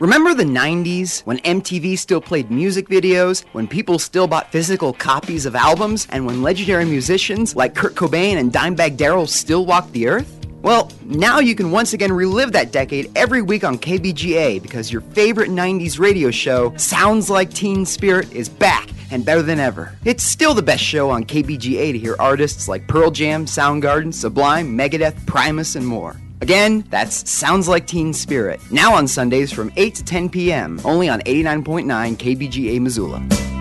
Remember the 90s when MTV still played music videos, when people still bought physical copies of albums, and when legendary musicians like Kurt Cobain and Dimebag Darrell still walked the earth? Well, now you can once again relive that decade every week on KBGA because your favorite 90s radio show, Sounds Like Teen Spirit, is back and better than ever. It's still the best show on KBGA to hear artists like Pearl Jam, Soundgarden, Sublime, Megadeth, Primus, and more. Again, that's Sounds Like Teen Spirit. Now on Sundays from 8 to 10 p.m., only on 89.9 KBGA Missoula.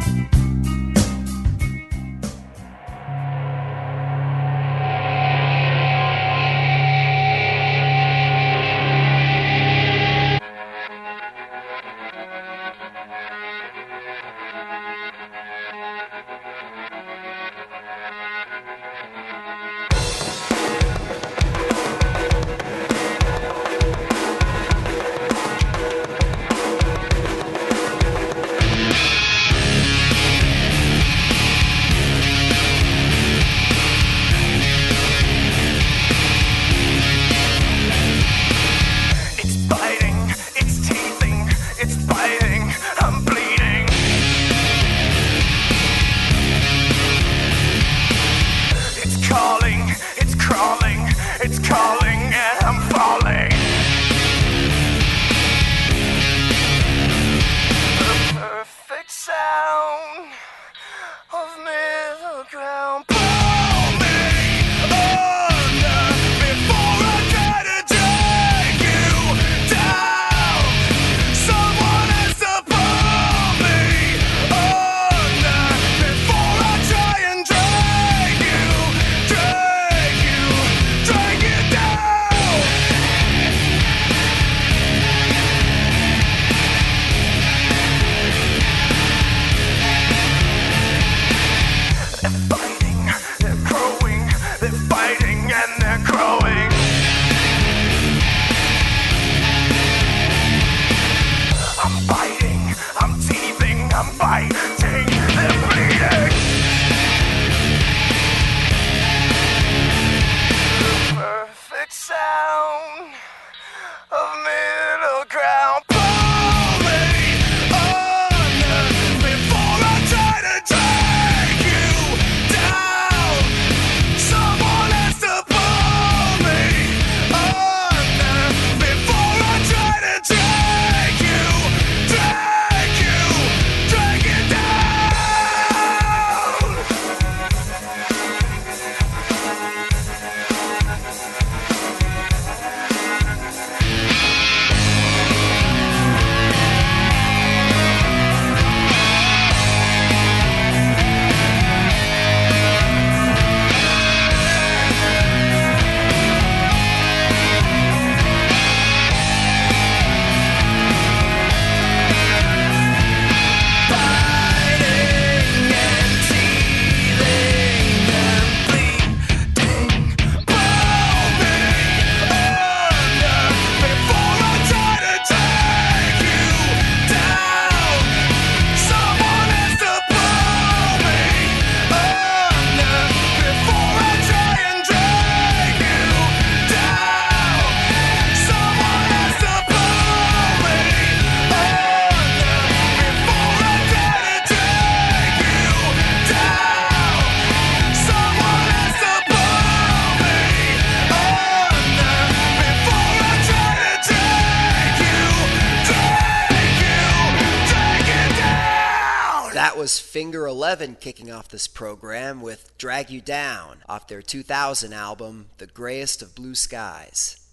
Finger Eleven kicking off this program with Drag You Down off their 2000 album, The Grayest of Blue Skies.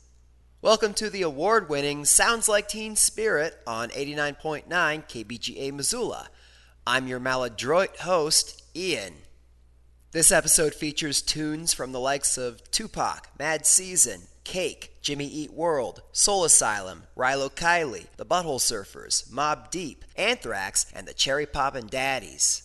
Welcome to the award winning Sounds Like Teen Spirit on 89.9 KBGA Missoula. I'm your maladroit host, Ian. This episode features tunes from the likes of Tupac, Mad Season, Cake, Jimmy Eat World, Soul Asylum, Rilo Kiley, The Butthole Surfers, Mobb Deep, Anthrax, and the Cherry Poppin' Daddies.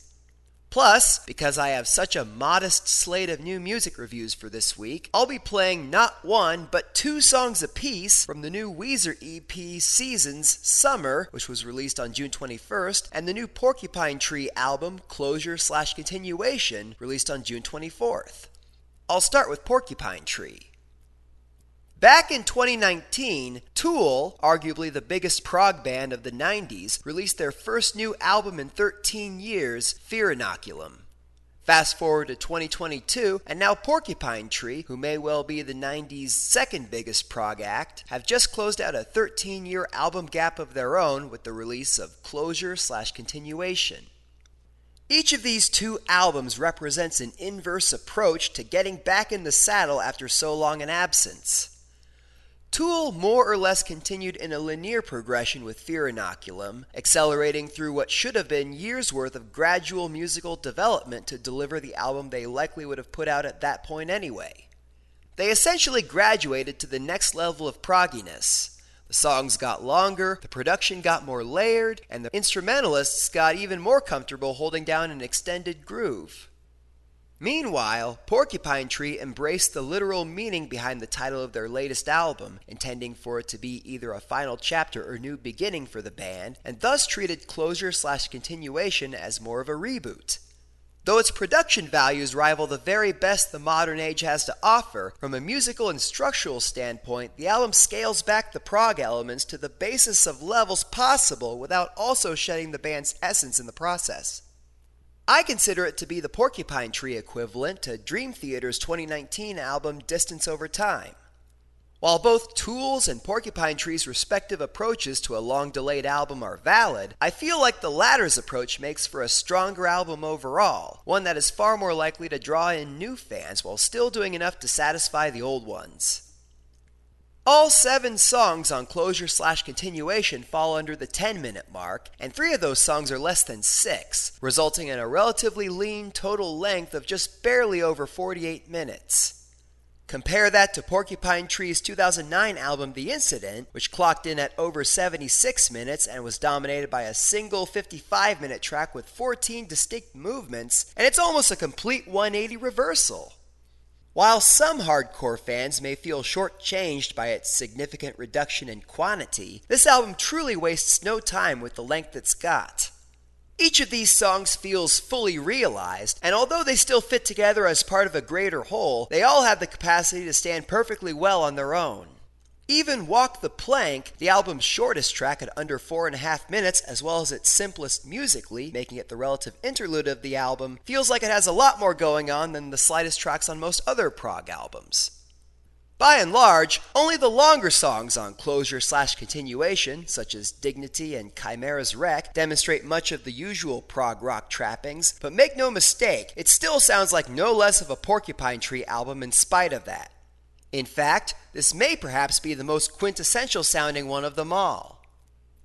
Plus, because I have such a modest slate of new music reviews for this week, I'll be playing not one, but two songs apiece from the new Weezer EP Seasons Summer, which was released on June 21st, and the new Porcupine Tree album Closure slash Continuation, released on June 24th. I'll start with Porcupine Tree. Back in 2019, Tool, arguably the biggest prog band of the 90s, released their first new album in 13 years, Fear Inoculum. Fast forward to 2022, and now Porcupine Tree, who may well be the 90s' second biggest prog act, have just closed out a 13 year album gap of their own with the release of Closure slash Continuation. Each of these two albums represents an inverse approach to getting back in the saddle after so long an absence. Tool more or less continued in a linear progression with Fear Inoculum, accelerating through what should have been years worth of gradual musical development to deliver the album they likely would have put out at that point anyway. They essentially graduated to the next level of progginess. The songs got longer, the production got more layered, and the instrumentalists got even more comfortable holding down an extended groove. Meanwhile, Porcupine Tree embraced the literal meaning behind the title of their latest album, intending for it to be either a final chapter or new beginning for the band, and thus treated closure slash continuation as more of a reboot. Though its production values rival the very best the modern age has to offer, from a musical and structural standpoint, the album scales back the prog elements to the basis of levels possible without also shedding the band's essence in the process. I consider it to be the Porcupine Tree equivalent to Dream Theater's 2019 album Distance Over Time. While both Tool's and Porcupine Tree's respective approaches to a long delayed album are valid, I feel like the latter's approach makes for a stronger album overall, one that is far more likely to draw in new fans while still doing enough to satisfy the old ones. All seven songs on Closure slash Continuation fall under the 10 minute mark, and three of those songs are less than six, resulting in a relatively lean total length of just barely over 48 minutes. Compare that to Porcupine Tree's 2009 album The Incident, which clocked in at over 76 minutes and was dominated by a single 55 minute track with 14 distinct movements, and it's almost a complete 180 reversal. While some hardcore fans may feel shortchanged by its significant reduction in quantity, this album truly wastes no time with the length it's got. Each of these songs feels fully realized, and although they still fit together as part of a greater whole, they all have the capacity to stand perfectly well on their own. Even Walk the Plank, the album's shortest track at under four and a half minutes, as well as its simplest musically, making it the relative interlude of the album, feels like it has a lot more going on than the slightest tracks on most other prog albums. By and large, only the longer songs on Closure slash Continuation, such as Dignity and Chimera's Wreck, demonstrate much of the usual prog rock trappings, but make no mistake, it still sounds like no less of a Porcupine Tree album in spite of that. In fact, this may perhaps be the most quintessential sounding one of them all.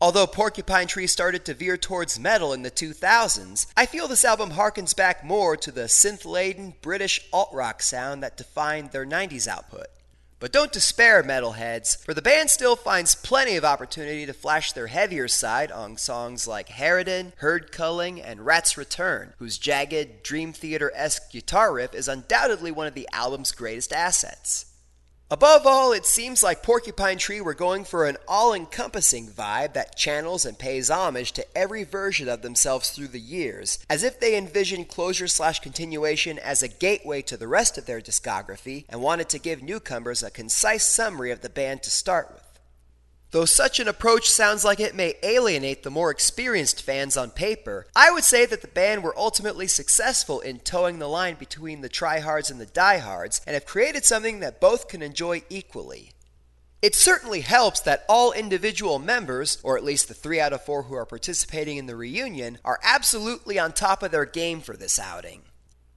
Although Porcupine Tree started to veer towards metal in the 2000s, I feel this album harkens back more to the synth laden British alt rock sound that defined their 90s output. But don't despair, metalheads, for the band still finds plenty of opportunity to flash their heavier side on songs like Harridan, Herd Culling, and Rat's Return, whose jagged, Dream Theater esque guitar riff is undoubtedly one of the album's greatest assets. Above all, it seems like Porcupine Tree were going for an all encompassing vibe that channels and pays homage to every version of themselves through the years, as if they envisioned closure slash continuation as a gateway to the rest of their discography and wanted to give newcomers a concise summary of the band to start with. Though such an approach sounds like it may alienate the more experienced fans on paper, I would say that the band were ultimately successful in toeing the line between the tryhards and the diehards and have created something that both can enjoy equally. It certainly helps that all individual members, or at least the three out of four who are participating in the reunion, are absolutely on top of their game for this outing.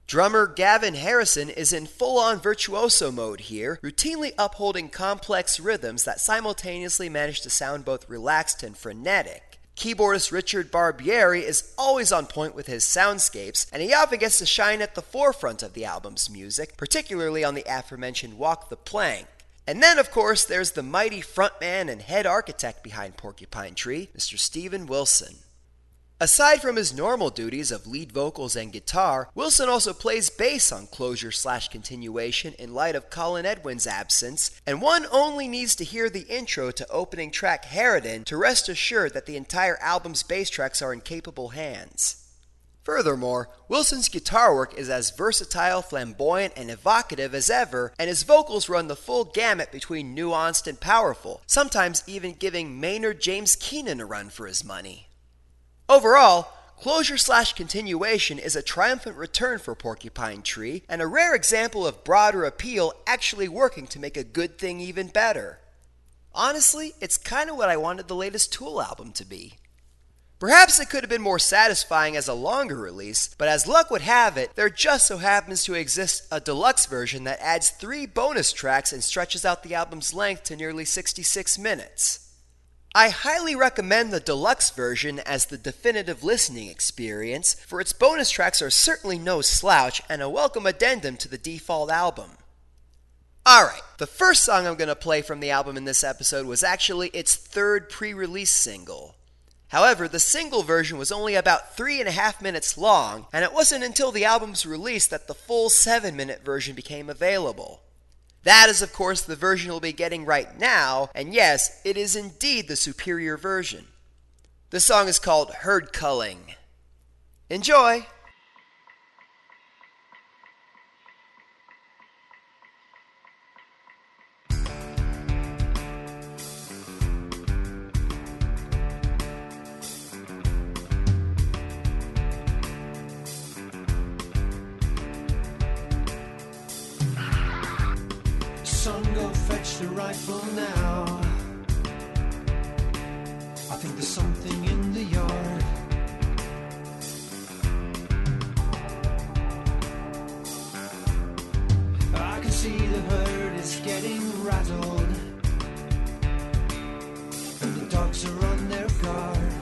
Drummer Gavin Harrison is in full on virtuoso mode here, routinely upholding complex rhythms that simultaneously manage to sound both relaxed and frenetic. Keyboardist Richard Barbieri is always on point with his soundscapes, and he often gets to shine at the forefront of the album's music, particularly on the aforementioned Walk the Plank. And then, of course, there's the mighty frontman and head architect behind Porcupine Tree, Mr. Steven Wilson. Aside from his normal duties of lead vocals and guitar, Wilson also plays bass on Closure slash Continuation in light of Colin Edwin's absence, and one only needs to hear the intro to opening track Harridan to rest assured that the entire album's bass tracks are in capable hands. Furthermore, Wilson's guitar work is as versatile, flamboyant, and evocative as ever, and his vocals run the full gamut between nuanced and powerful, sometimes even giving Maynard James Keenan a run for his money. Overall, Closure slash continuation is a triumphant return for Porcupine Tree and a rare example of broader appeal actually working to make a good thing even better. Honestly, it's kind of what I wanted the latest Tool album to be. Perhaps it could have been more satisfying as a longer release, but as luck would have it, there just so happens to exist a deluxe version that adds three bonus tracks and stretches out the album's length to nearly 66 minutes. I highly recommend the deluxe version as the definitive listening experience, for its bonus tracks are certainly no slouch and a welcome addendum to the default album. Alright, the first song I'm going to play from the album in this episode was actually its third pre release single. However, the single version was only about three and a half minutes long, and it wasn't until the album's release that the full seven minute version became available. That is, of course, the version you'll be getting right now, and yes, it is indeed the superior version. The song is called Herd Culling. Enjoy! Rifle now. I think there's something in the yard. I can see the herd is getting rattled, and the dogs are on their guard.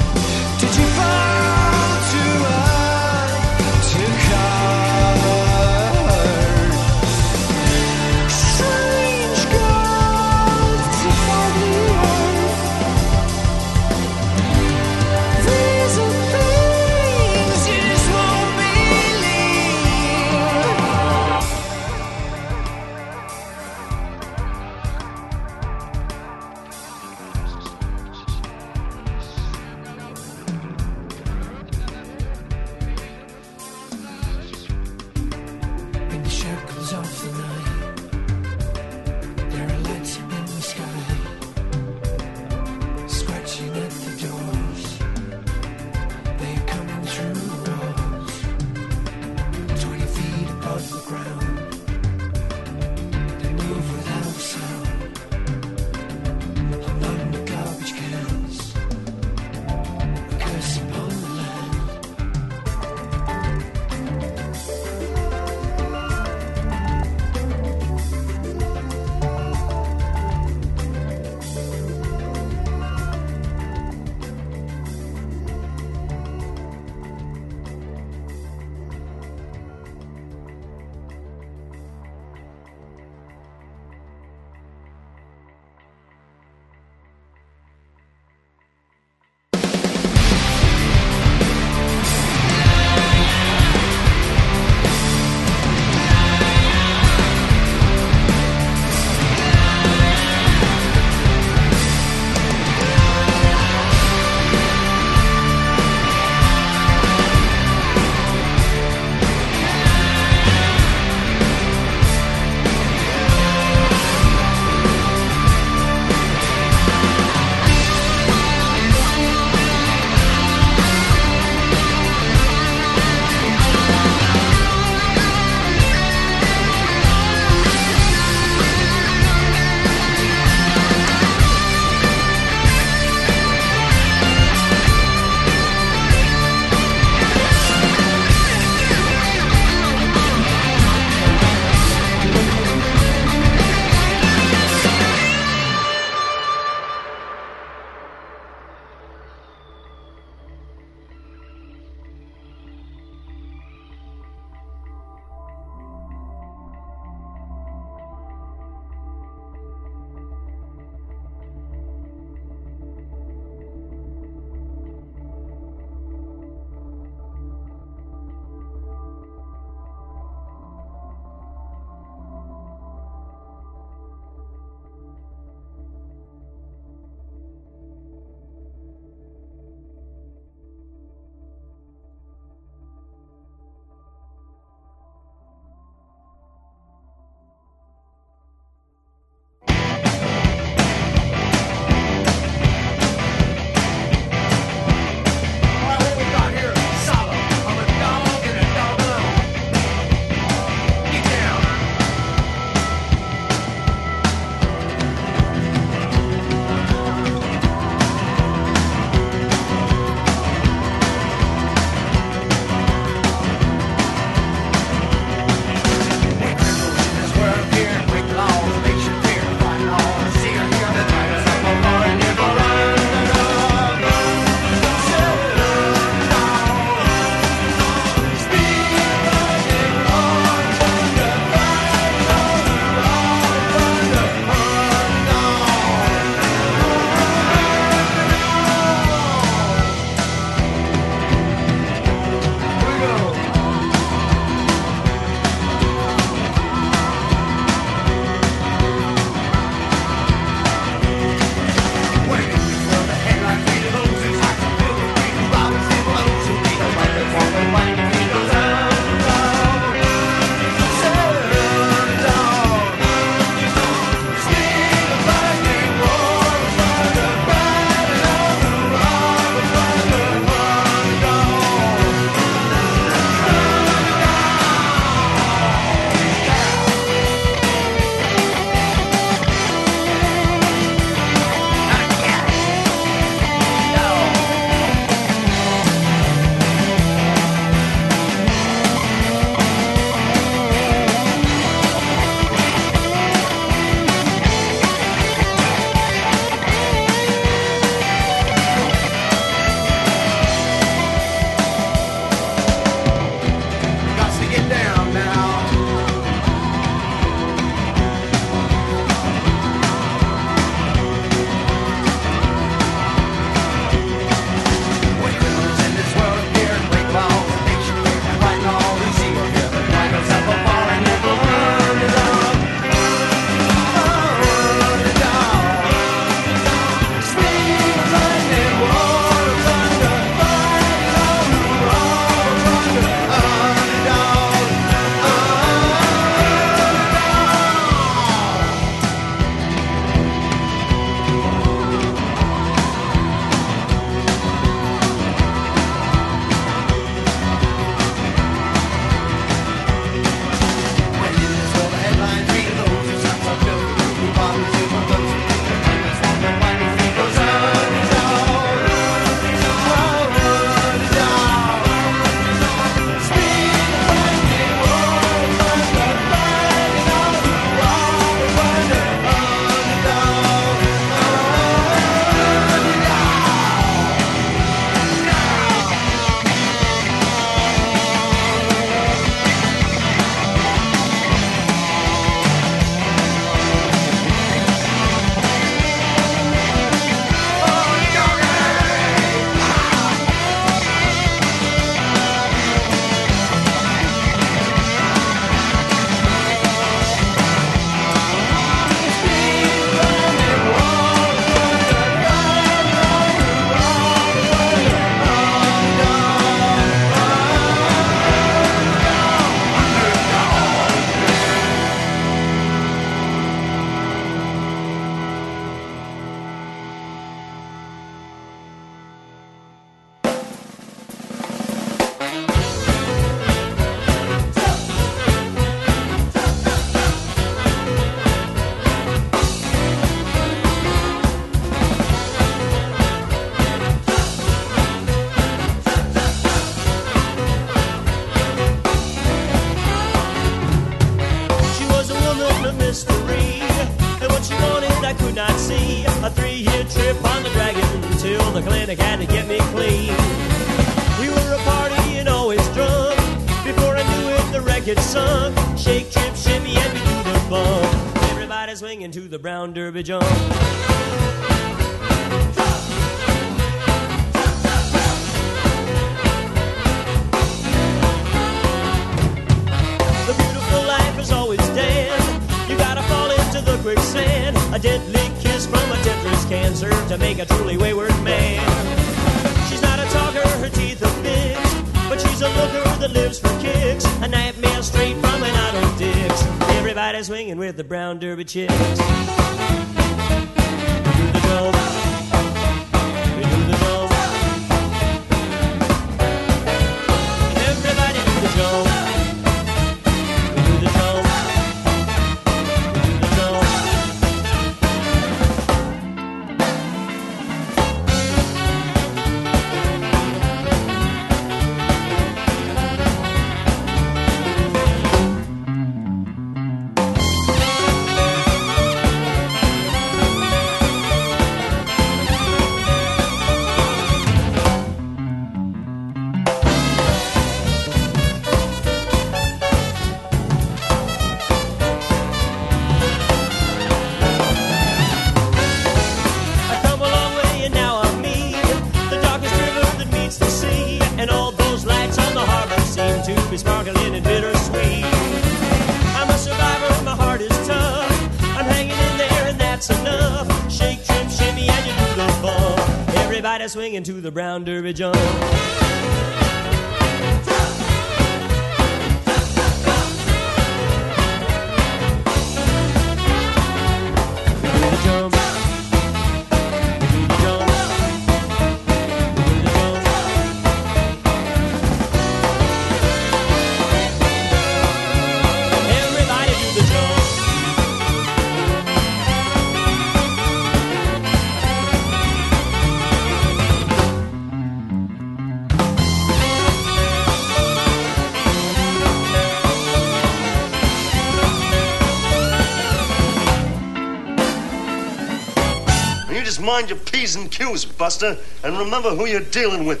Your P's and Q's, Buster, and remember who you're dealing with.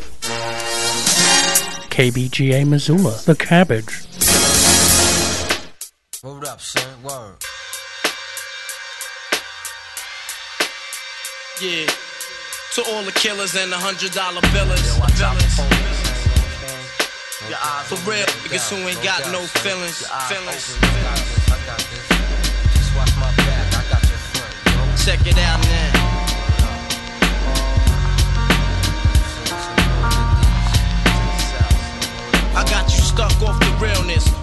KBGA Missoula, The Cabbage. Word up, son. Word. Yeah. To all the killers and the hundred dollar billers. For real, niggas who ain't got no feelings. Feelings. Check it out now. I got you stuck off the realness.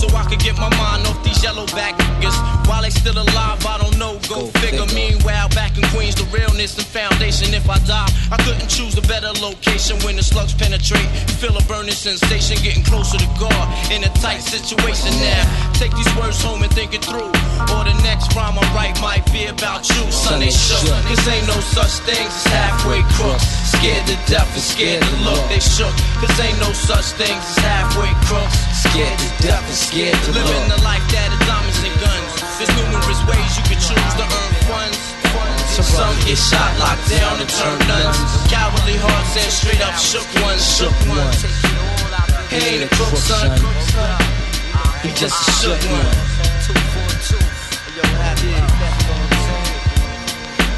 so I could get my mind off these yellow back niggas. While they still alive, I don't know. Go, figure. Meanwhile, back in Queens, the realness and foundation. If I die, I couldn't choose a better location when the slugs penetrate. You feel a burning sensation, getting closer to God in a tight situation now. Take these words home and think it through. Or the next rhyme I write might be about you, son. They shook. Cause ain't no such things as halfway crooks. Scared to death and scared to look. They shook. Cause ain't no such things as halfway crooks. Scared to death and scared to. Living the life that is diamonds and guns. There's numerous ways you can choose to earn funds. Some get shot, locked down, and turn nuns. Cowardly hearts and straight up shook ones. Shook ones. He ain't a crook, son. He just a ah, shook one.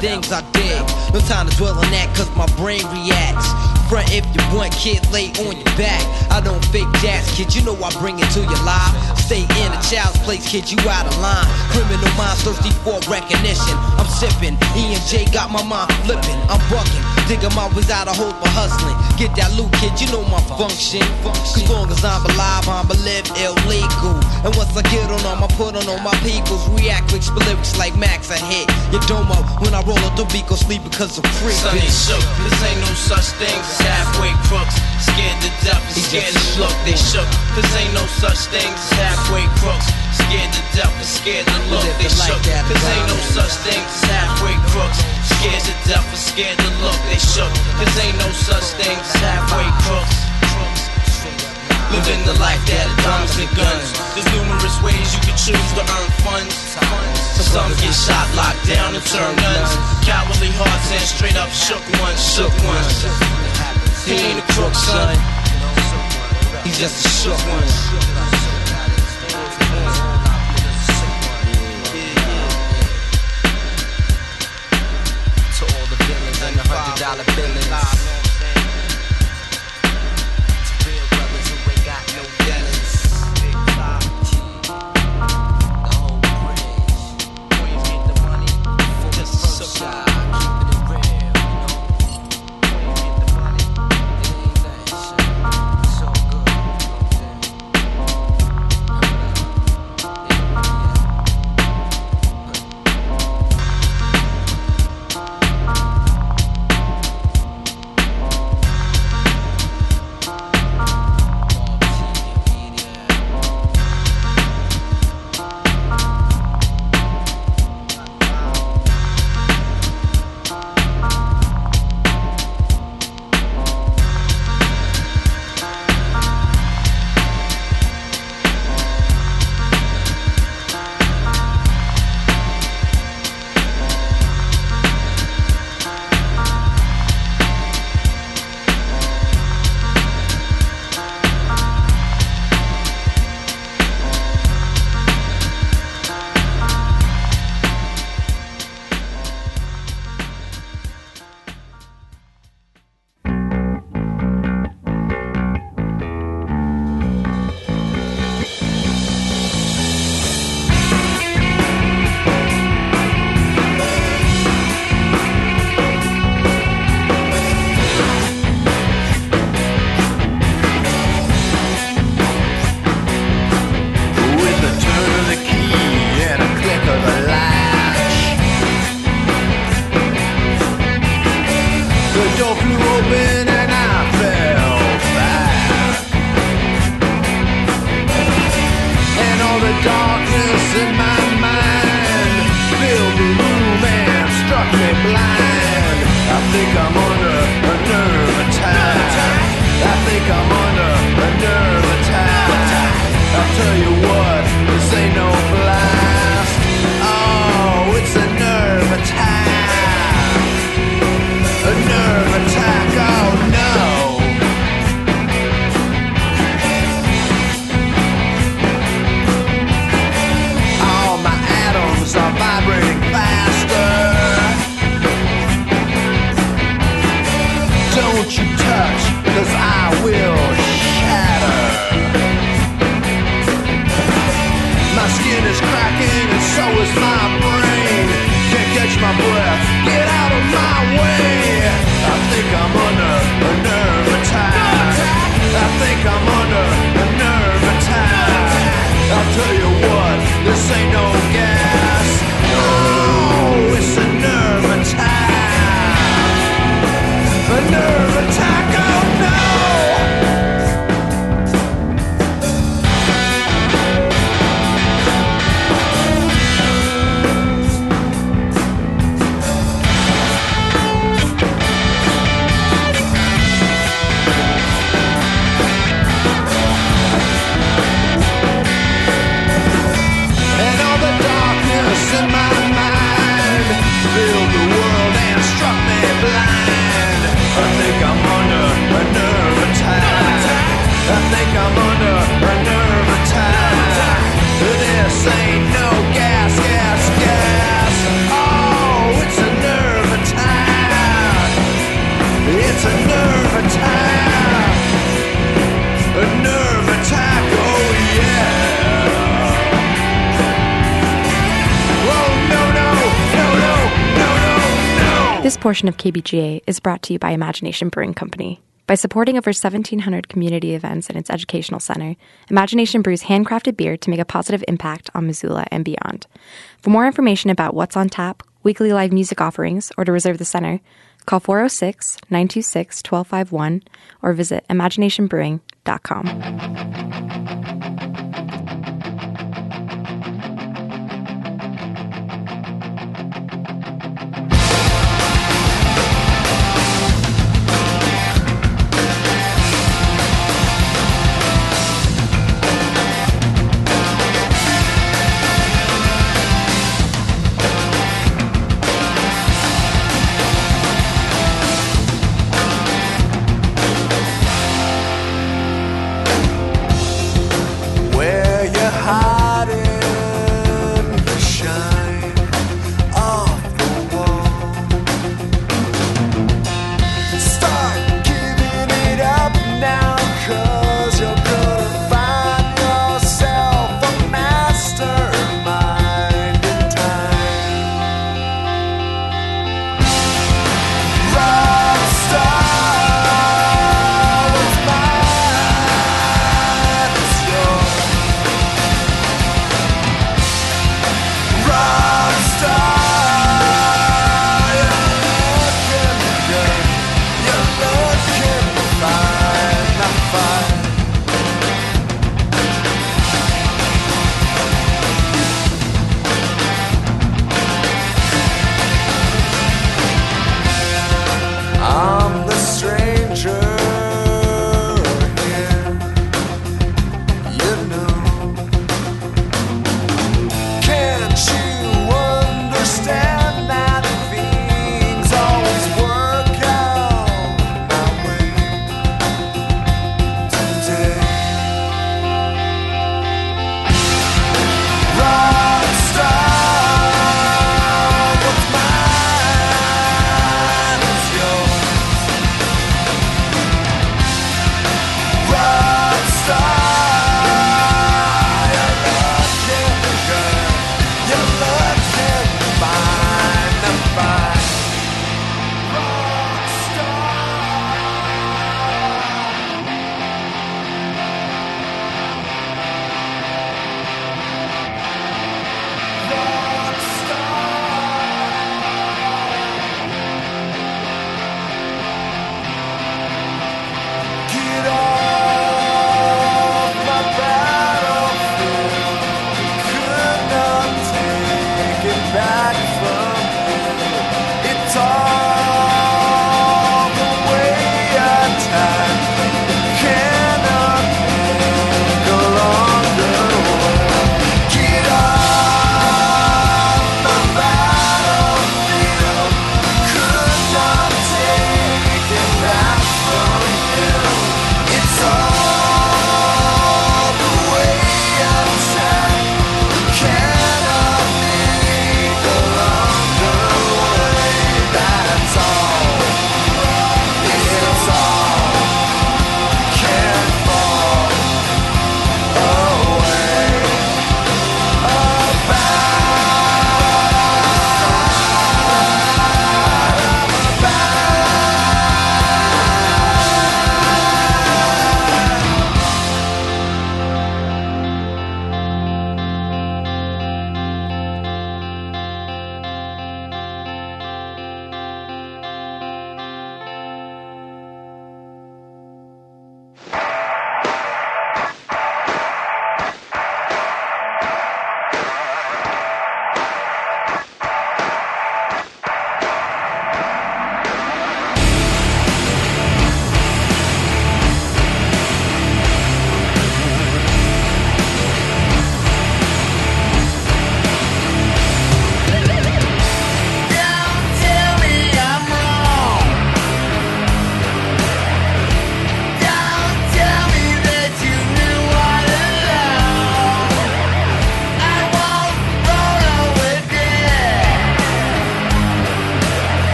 things I did? No time to dwell on that, cause my brain reacts. Front if you want, kid, lay on your back. I don't fake jazz, kid, you know I bring it to your life. Stay in a child's place, kid, you out of line. Criminal minds thirsty for recognition. I'm sipping, E and J got my mind flipping. I'm bucking, my ways out of hope for hustling. Get that loot, kid, you know my function. Cause long as I'm alive, I'm a live illegal. And once I get on them, I put on all my peoples. React quick, spit lyrics like Max, I hit your dome up. When I roll up the beat, go sleep because I'm free. Sonny shook, this ain't no such thing as halfway crooks. Scared to death and scared to look, they shook. This ain't no such thing as halfway crooks. Scared to death and scared to look, they shook. This ain't no such thing as halfway crooks. Scared to death and scared to look, they shook. This ain't no such thing as halfway crooks. Living the life that is diamonds and guns. There's numerous ways you can choose to earn funds. Some get shot, locked down, and turn nuns. Cowardly hearts and straight up shook ones, shook ones. He ain't a crook, son. He's just a shook one. Dollar billings. Portion of KBGA is brought to you by Imagination Brewing Company. By supporting over 1,700 community events in its educational center, Imagination brews handcrafted beer to make a positive impact on Missoula and beyond. For more information about what's on tap, weekly live music offerings, or to reserve the center, call 406 926 1251 or visit imaginationbrewing.com.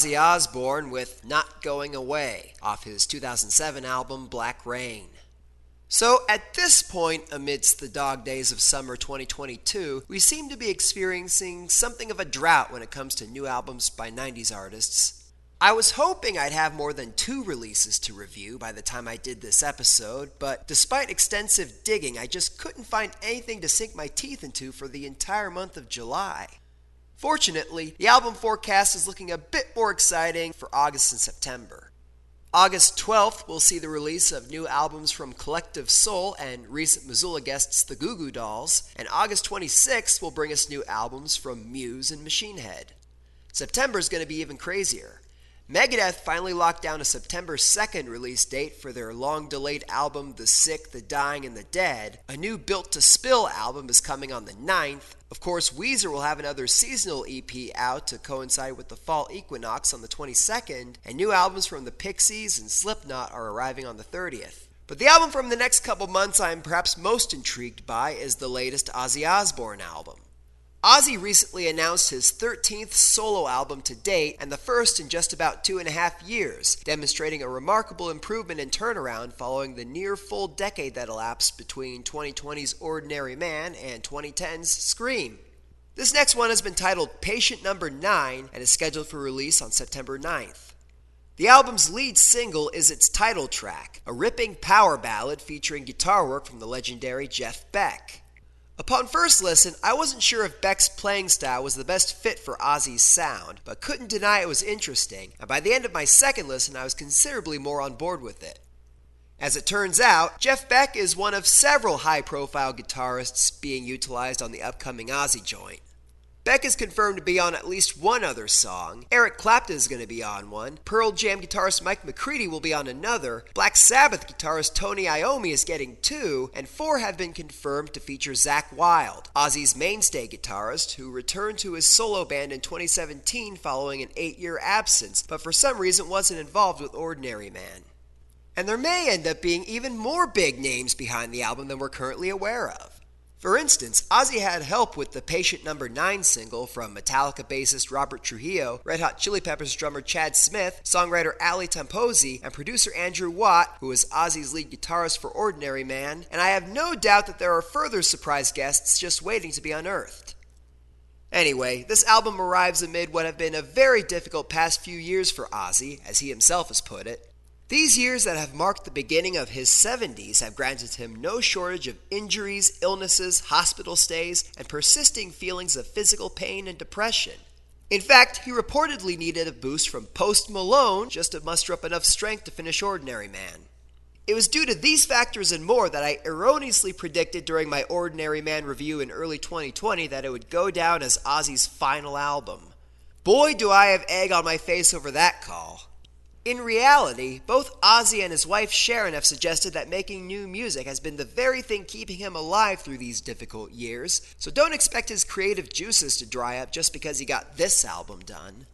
Ozzy Osbourne with Not Going Away off his 2007 album Black Rain. So, at this point, amidst the dog days of summer 2022, we seem to be experiencing something of a drought when it comes to new albums by 90s artists. I was hoping I'd have more than two releases to review by the time I did this episode, but despite extensive digging, I just couldn't find anything to sink my teeth into for the entire month of July. Fortunately, the album forecast is looking a bit more exciting for August and September. August 12th will see the release of new albums from Collective Soul and recent Missoula guests the Goo Goo Dolls, and August 26th will bring us new albums from Muse and Machine Head. September is going to be even crazier. Megadeth finally locked down a September 2nd release date for their long delayed album The Sick, The Dying, and the Dead. A new Built to Spill album is coming on the 9th. Of course, Weezer will have another seasonal EP out to coincide with the fall equinox on the 22nd, and new albums from the Pixies and Slipknot are arriving on the 30th. But the album from the next couple months I'm perhaps most intrigued by is the latest Ozzy Osbourne album. Ozzy recently announced his 13th solo album to date and the first in just about two and a half years, demonstrating a remarkable improvement and turnaround following the near full decade that elapsed between 2020's Ordinary Man and 2010's Scream. This next one has been titled Patient Number 9 and is scheduled for release on September 9th. The album's lead single is its title track, a ripping power ballad featuring guitar work from the legendary Jeff Beck. Upon first listen, I wasn't sure if Beck's playing style was the best fit for Ozzy's sound, but couldn't deny it was interesting, and by the end of my second listen, I was considerably more on board with it. As it turns out, Jeff Beck is one of several high profile guitarists being utilized on the upcoming Ozzy joint. Beck is confirmed to be on at least one other song. Eric Clapton is going to be on one. Pearl Jam guitarist Mike McCready will be on another. Black Sabbath guitarist Tony Iommi is getting two. And four have been confirmed to feature Zakk Wylde, Ozzy's mainstay guitarist, who returned to his solo band in 2017 following an eight year absence, but for some reason wasn't involved with Ordinary Man. And there may end up being even more big names behind the album than we're currently aware of. For instance, Ozzy had help with the Patient Number 9 single from Metallica bassist Robert Trujillo, Red Hot Chili Peppers drummer Chad Smith, songwriter Ali Tamposi, and producer Andrew Watt, who is Ozzy's lead guitarist for Ordinary Man, and I have no doubt that there are further surprise guests just waiting to be unearthed. Anyway, this album arrives amid what have been a very difficult past few years for Ozzy, as he himself has put it. These years that have marked the beginning of his 70s have granted him no shortage of injuries, illnesses, hospital stays, and persisting feelings of physical pain and depression. In fact, he reportedly needed a boost from Post Malone just to muster up enough strength to finish Ordinary Man. It was due to these factors and more that I erroneously predicted during my Ordinary Man review in early 2020 that it would go down as Ozzy's final album. Boy, do I have egg on my face over that call. In reality, both Ozzy and his wife Sharon have suggested that making new music has been the very thing keeping him alive through these difficult years, so don't expect his creative juices to dry up just because he got this album done.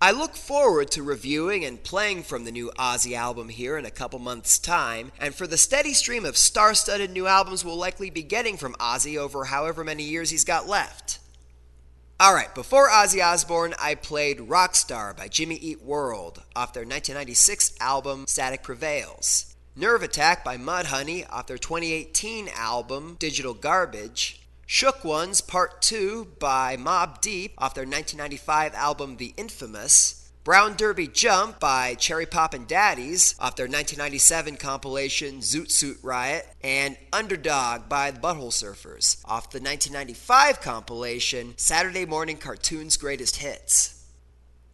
I look forward to reviewing and playing from the new Ozzy album here in a couple months' time, and for the steady stream of star studded new albums we'll likely be getting from Ozzy over however many years he's got left. Alright, before Ozzy Osbourne, I played Rockstar by Jimmy Eat World off their 1996 album Static Prevails. Nerve Attack by Mudhoney off their 2018 album Digital Garbage. Shook Ones Part 2 by Mobb Deep off their 1995 album The Infamous. Brown Derby Jump by Cherry Poppin' Daddies off their 1997 compilation Zoot Suit Riot, and Underdog by the Butthole Surfers off the 1995 compilation Saturday Morning Cartoons Greatest Hits.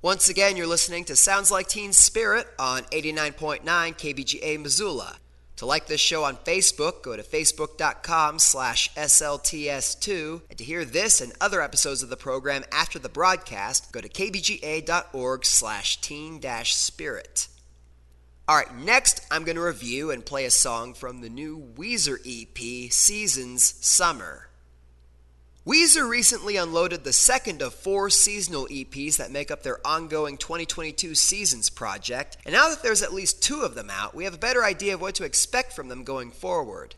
Once again, you're listening to Sounds Like Teen Spirit on 89.9 KBGA Missoula. To like this show on Facebook, go to facebook.com slash SLTS2. And to hear this and other episodes of the program after the broadcast, go to kbga.org slash teen-spirit. Alright, next I'm going to review and play a song from the new Weezer EP, Seasons Summer. Weezer recently unloaded the second of four seasonal EPs that make up their ongoing 2022 Seasons project, and now that there's at least two of them out, we have a better idea of what to expect from them going forward.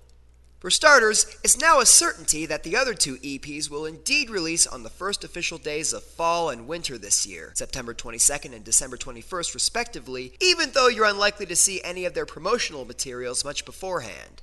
For starters, it's now a certainty that the other two EPs will indeed release on the first official days of fall and winter this year, September 22nd and December 21st, respectively, even though you're unlikely to see any of their promotional materials much beforehand.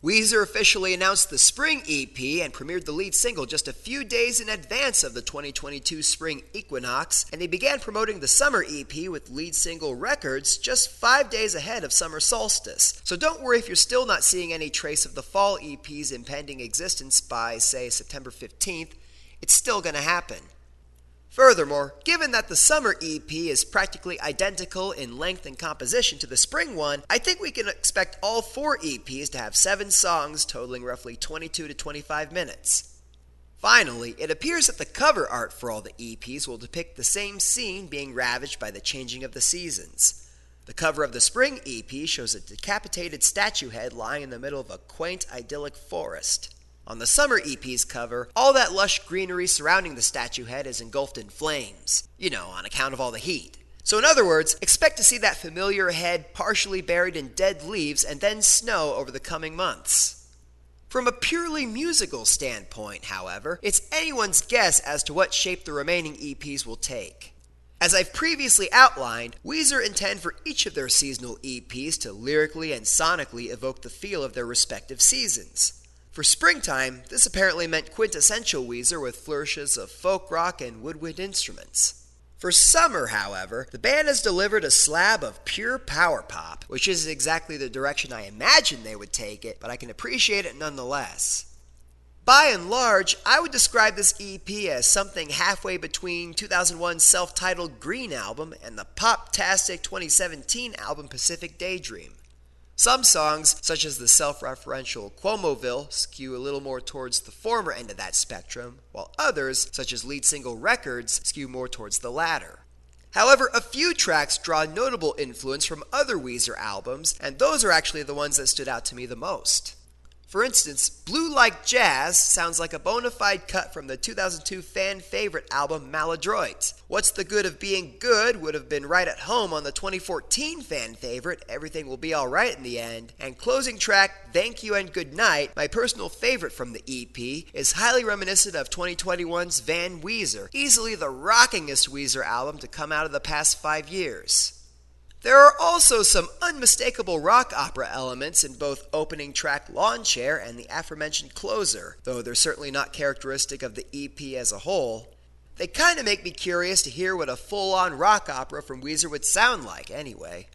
Weezer officially announced the Spring EP and premiered the lead single just a few days in advance of the 2022 spring equinox, and they began promoting the Summer EP with lead single Records just five days ahead of summer solstice. So don't worry if you're still not seeing any trace of the fall EP's impending existence by, say, September 15th, it's still going to happen. Furthermore, given that the summer EP is practically identical in length and composition to the spring one, I think we can expect all four EPs to have seven songs totaling roughly 22 to 25 minutes. Finally, it appears that the cover art for all the EPs will depict the same scene being ravaged by the changing of the seasons. The cover of the spring EP shows a decapitated statue head lying in the middle of a quaint, idyllic forest. On the summer EP's cover, all that lush greenery surrounding the statue head is engulfed in flames. You know, on account of all the heat. So, in other words, expect to see that familiar head partially buried in dead leaves and then snow over the coming months. From a purely musical standpoint, however, it's anyone's guess as to what shape the remaining EPs will take. As I've previously outlined, Weezer intend for each of their seasonal EPs to lyrically and sonically evoke the feel of their respective seasons. For springtime, this apparently meant quintessential Weezer with flourishes of folk rock and woodwind instruments. For summer, however, the band has delivered a slab of pure power pop, which isn't exactly the direction I imagined they would take it, but I can appreciate it nonetheless. By and large, I would describe this EP as something halfway between 2001's self titled Green album and the pop-tastic 2017 album Pacific Daydream. Some songs, such as the self referential Cuomoville, skew a little more towards the former end of that spectrum, while others, such as lead single Records, skew more towards the latter. However, a few tracks draw notable influence from other Weezer albums, and those are actually the ones that stood out to me the most. For instance, Blue Like Jazz sounds like a bona fide cut from the 2002 fan favorite album Maladroit. What's the Good of Being Good would have been right at home on the 2014 fan favorite Everything Will Be Alright in the End. And closing track Thank You and Good Night, my personal favorite from the EP, is highly reminiscent of 2021's Van Weezer, easily the rockingest Weezer album to come out of the past five years. There are also some unmistakable rock opera elements in both opening track Lawn Chair and the aforementioned closer, though they're certainly not characteristic of the EP as a whole. They kind of make me curious to hear what a full on rock opera from Weezer would sound like, anyway.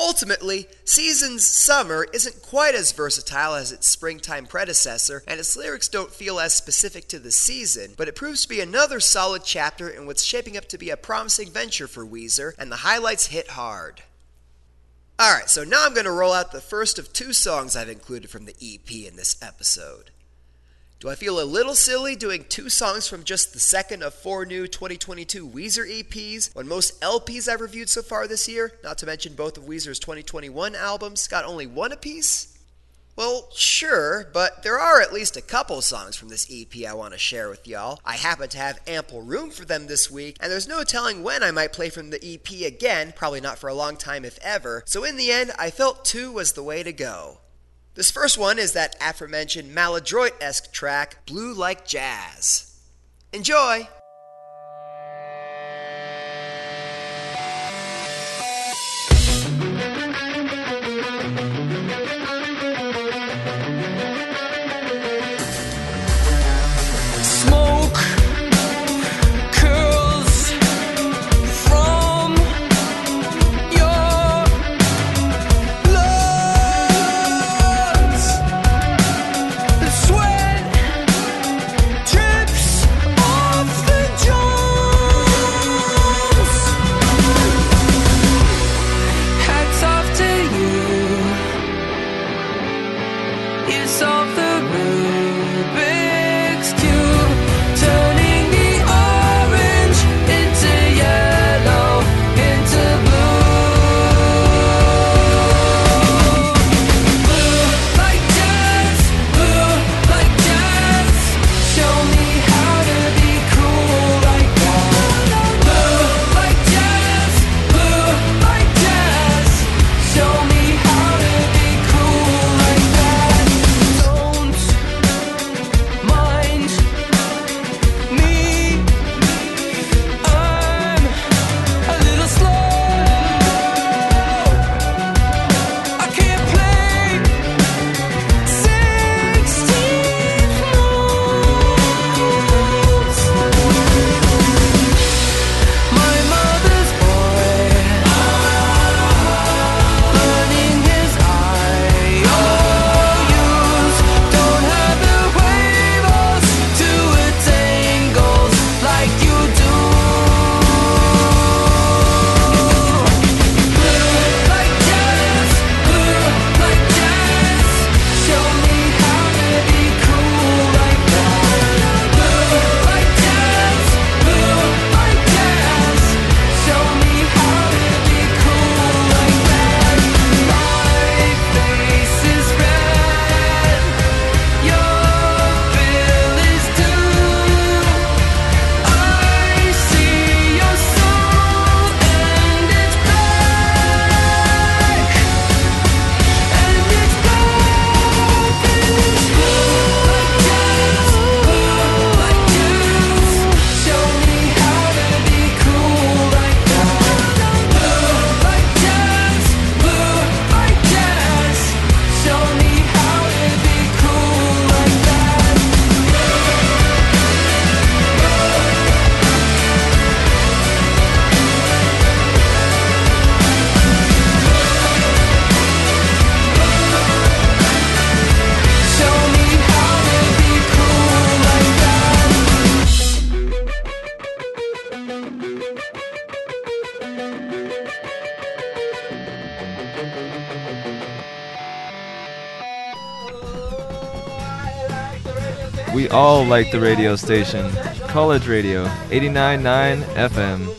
Ultimately, Season's Summer isn't quite as versatile as its springtime predecessor, and its lyrics don't feel as specific to the season, but it proves to be another solid chapter in what's shaping up to be a promising venture for Weezer, and the highlights hit hard. Alright, so now I'm going to roll out the first of two songs I've included from the EP in this episode. Do I feel a little silly doing two songs from just the second of four new 2022 Weezer EPs when most LPs I've reviewed so far this year, not to mention both of Weezer's 2021 albums, got only one apiece? Well, sure, but there are at least a couple songs from this EP I want to share with y'all. I happen to have ample room for them this week, and there's no telling when I might play from the EP again, probably not for a long time if ever, so in the end, I felt two was the way to go. This first one is that aforementioned maladroit esque track, Blue Like Jazz. Enjoy! Like the radio station. College Radio, 89.9 FM.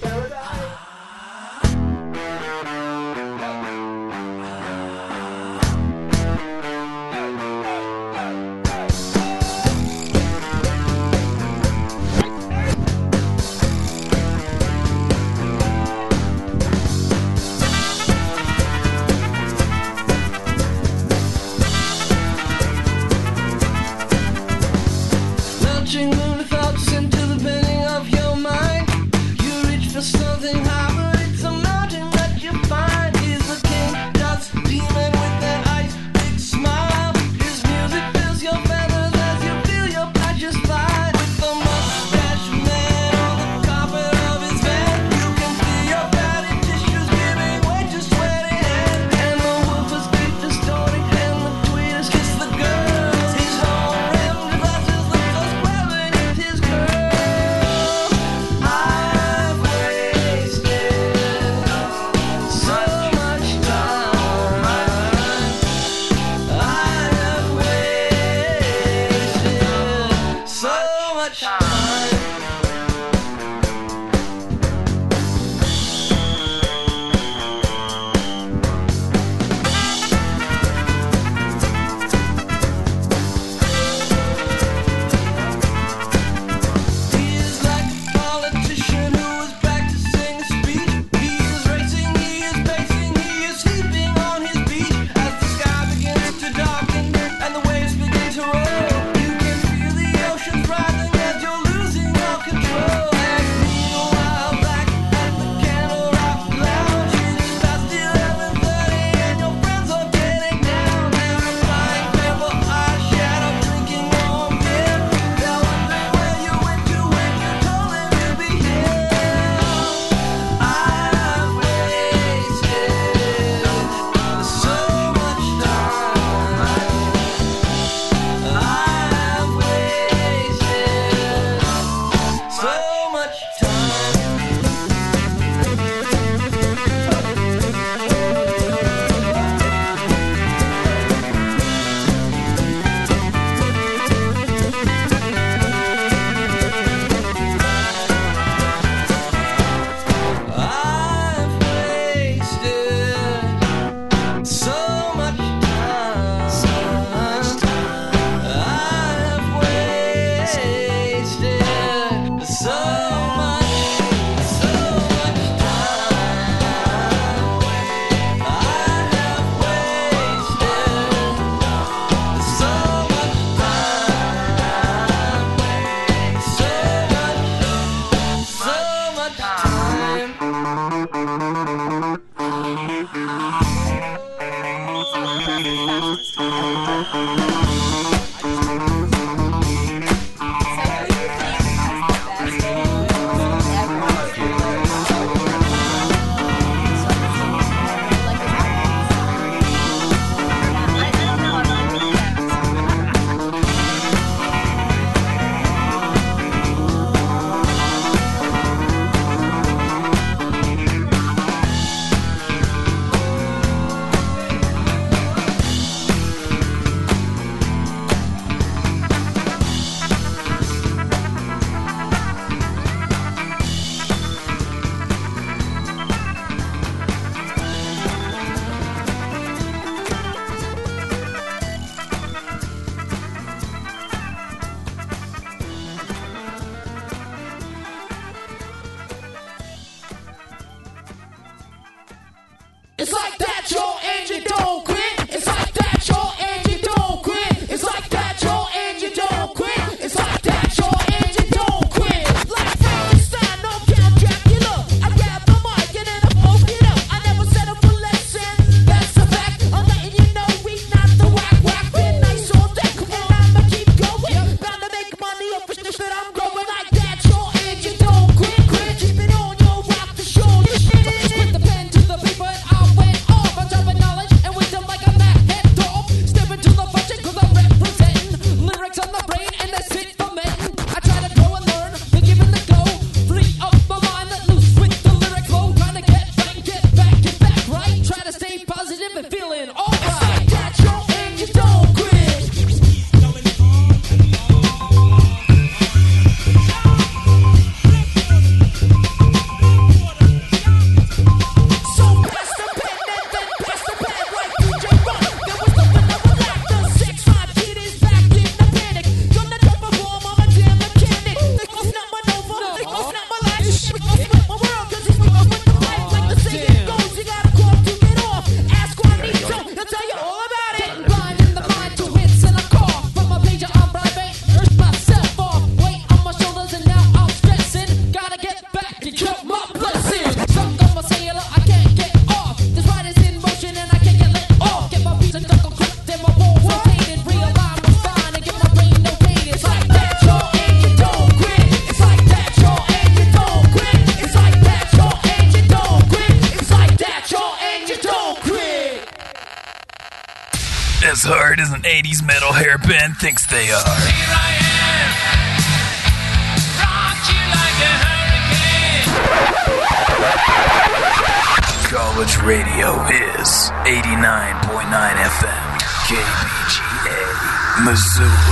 KBGA,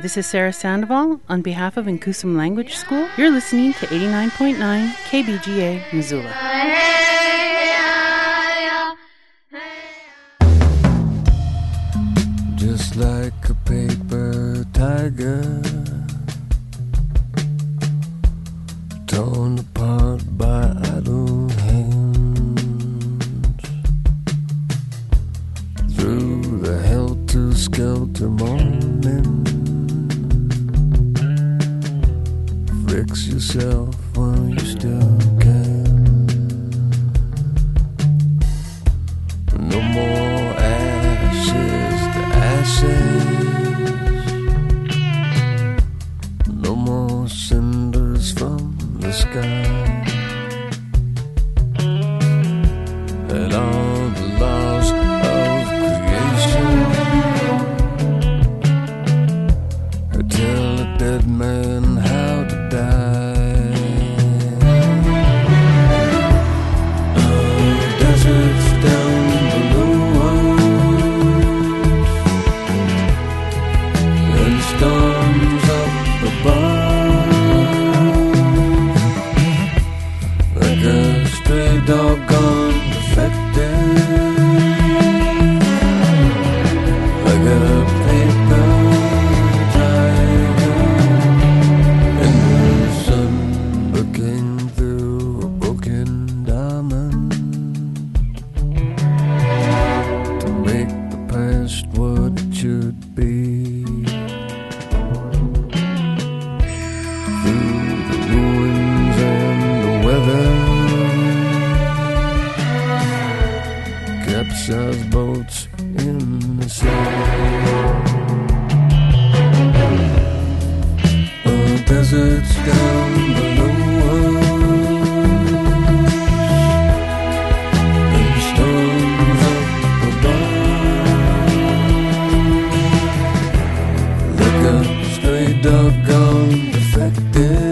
this is Sarah Sandoval on behalf of Nkwusm Language School. You're listening to 89.9 KBGA Missoula. doggone defective.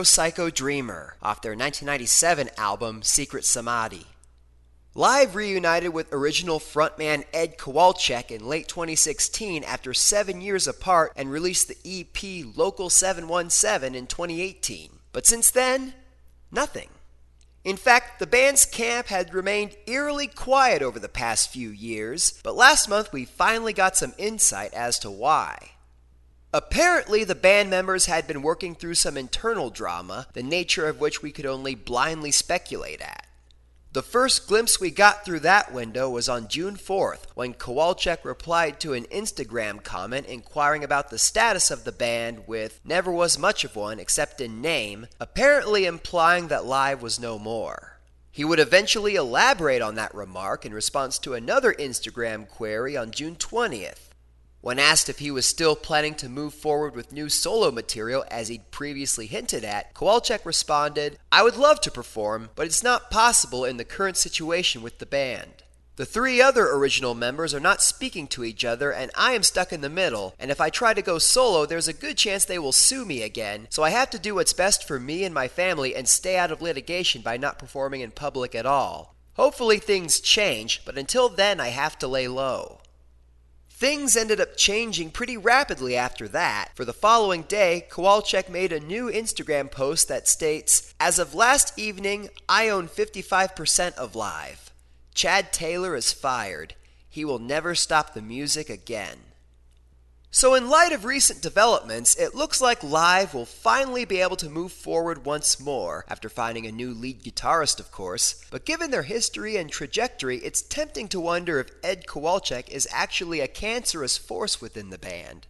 With Psycho Dreamer off their 1997 album Secret Samadhi. Live reunited with original frontman Ed Kowalczyk in late 2016 after seven years apart and released the EP Local 717 in 2018. But since then, nothing. In fact, the band's camp had remained eerily quiet over the past few years, but last month we finally got some insight as to why. Apparently, the band members had been working through some internal drama, the nature of which we could only blindly speculate at. The first glimpse we got through that window was on June 4th when Kowalczyk replied to an Instagram comment inquiring about the status of the band with never was much of one except in name, apparently implying that Live was no more. He would eventually elaborate on that remark in response to another Instagram query on June 20th. When asked if he was still planning to move forward with new solo material as he'd previously hinted at, Kowalczyk responded, I would love to perform, but it's not possible in the current situation with the band. The three other original members are not speaking to each other, and I am stuck in the middle, and if I try to go solo, there's a good chance they will sue me again, so I have to do what's best for me and my family and stay out of litigation by not performing in public at all. Hopefully things change, but until then I have to lay low. Things ended up changing pretty rapidly after that. For the following day, Kowalczyk made a new Instagram post that states As of last evening, I own 55% of Live. Chad Taylor is fired. He will never stop the music again. So, in light of recent developments, it looks like Live will finally be able to move forward once more, after finding a new lead guitarist, of course. But given their history and trajectory, it's tempting to wonder if Ed Kowalczyk is actually a cancerous force within the band.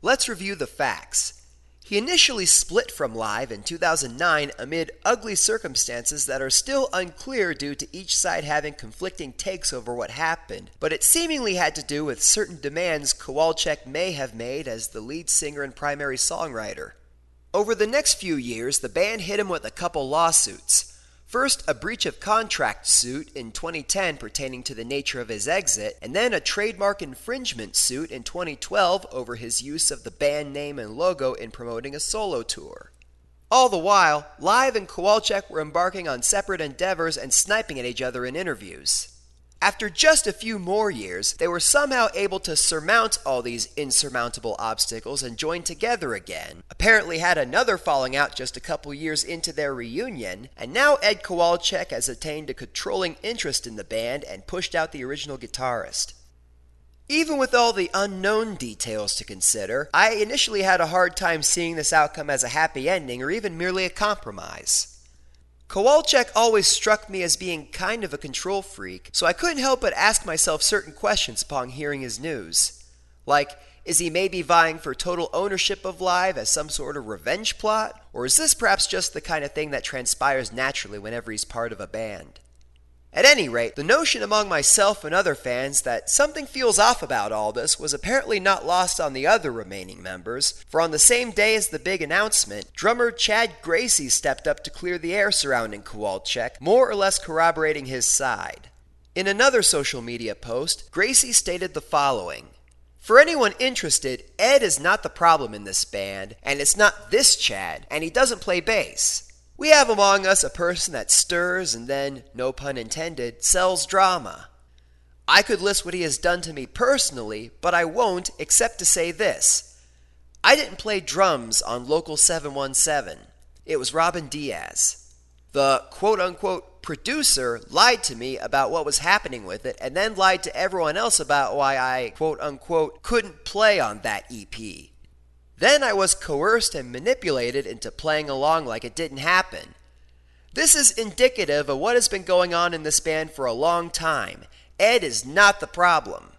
Let's review the facts. He initially split from Live in 2009 amid ugly circumstances that are still unclear due to each side having conflicting takes over what happened, but it seemingly had to do with certain demands Kowalczyk may have made as the lead singer and primary songwriter. Over the next few years, the band hit him with a couple lawsuits. First, a breach of contract suit in 2010 pertaining to the nature of his exit, and then a trademark infringement suit in 2012 over his use of the band name and logo in promoting a solo tour. All the while, Live and Kowalczyk were embarking on separate endeavors and sniping at each other in interviews. After just a few more years, they were somehow able to surmount all these insurmountable obstacles and join together again. Apparently had another falling out just a couple years into their reunion, and now Ed Kowalczyk has attained a controlling interest in the band and pushed out the original guitarist. Even with all the unknown details to consider, I initially had a hard time seeing this outcome as a happy ending or even merely a compromise. Kowalczyk always struck me as being kind of a control freak, so I couldn't help but ask myself certain questions upon hearing his news. Like, is he maybe vying for total ownership of Live as some sort of revenge plot? Or is this perhaps just the kind of thing that transpires naturally whenever he's part of a band? At any rate, the notion among myself and other fans that something feels off about all this was apparently not lost on the other remaining members, for on the same day as the big announcement, drummer Chad Gracey stepped up to clear the air surrounding Kowalczyk, more or less corroborating his side. In another social media post, Gracey stated the following for anyone interested, Ed is not the problem in this band, and it's not this Chad, and he doesn't play bass. We have among us a person that stirs and then, no pun intended, sells drama. I could list what he has done to me personally, but I won't except to say this. I didn't play drums on Local 717. It was Robin Diaz. The quote unquote producer lied to me about what was happening with it and then lied to everyone else about why I quote unquote couldn't play on that EP. Then I was coerced and manipulated into playing along like it didn't happen. This is indicative of what has been going on in this band for a long time. Ed is not the problem.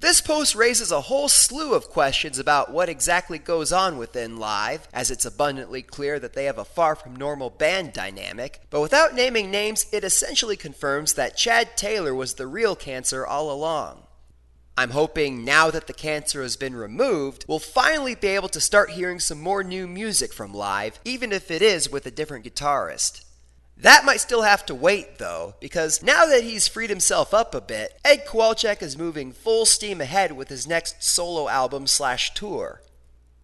This post raises a whole slew of questions about what exactly goes on within Live, as it's abundantly clear that they have a far from normal band dynamic, but without naming names, it essentially confirms that Chad Taylor was the real cancer all along. I'm hoping now that the cancer has been removed, we'll finally be able to start hearing some more new music from Live, even if it is with a different guitarist. That might still have to wait, though, because now that he's freed himself up a bit, Ed Kowalczyk is moving full steam ahead with his next solo album slash tour.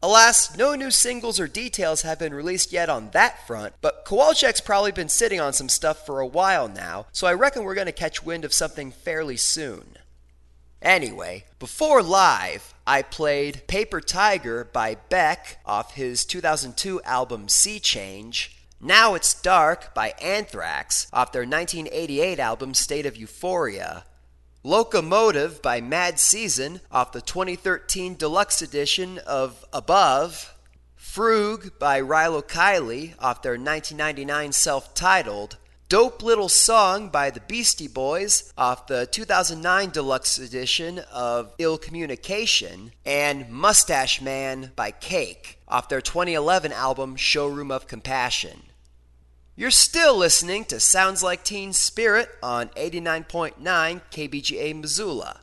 Alas, no new singles or details have been released yet on that front, but Kowalczyk's probably been sitting on some stuff for a while now, so I reckon we're going to catch wind of something fairly soon. Anyway, before live, I played Paper Tiger by Beck off his 2002 album Sea Change, Now It's Dark by Anthrax off their 1988 album State of Euphoria, Locomotive by Mad Season off the 2013 deluxe edition of Above. Frug by Rilo Kiley off their 1999 self titled. Dope Little Song by the Beastie Boys off the 2009 deluxe edition of Ill Communication. And Mustache Man by Cake off their 2011 album Showroom of Compassion. You're still listening to Sounds Like Teen Spirit on 89.9 KBGA Missoula.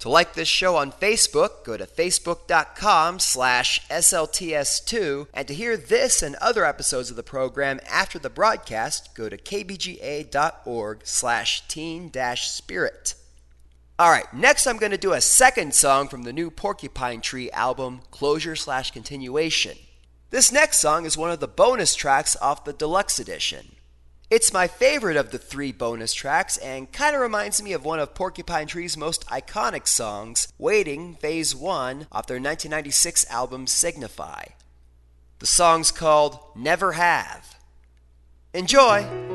To like this show on Facebook, go to facebook.com slash SLTS2, and to hear this and other episodes of the program after the broadcast, go to kbga.org slash teen-spirit. Alright, next I'm going to do a second song from the new Porcupine Tree album, Closure slash Continuation. This next song is one of the bonus tracks off the deluxe edition. It's my favorite of the three bonus tracks and kind of reminds me of one of Porcupine Tree's most iconic songs, Waiting Phase 1 off their 1996 album Signify. The song's called Never Have. Enjoy!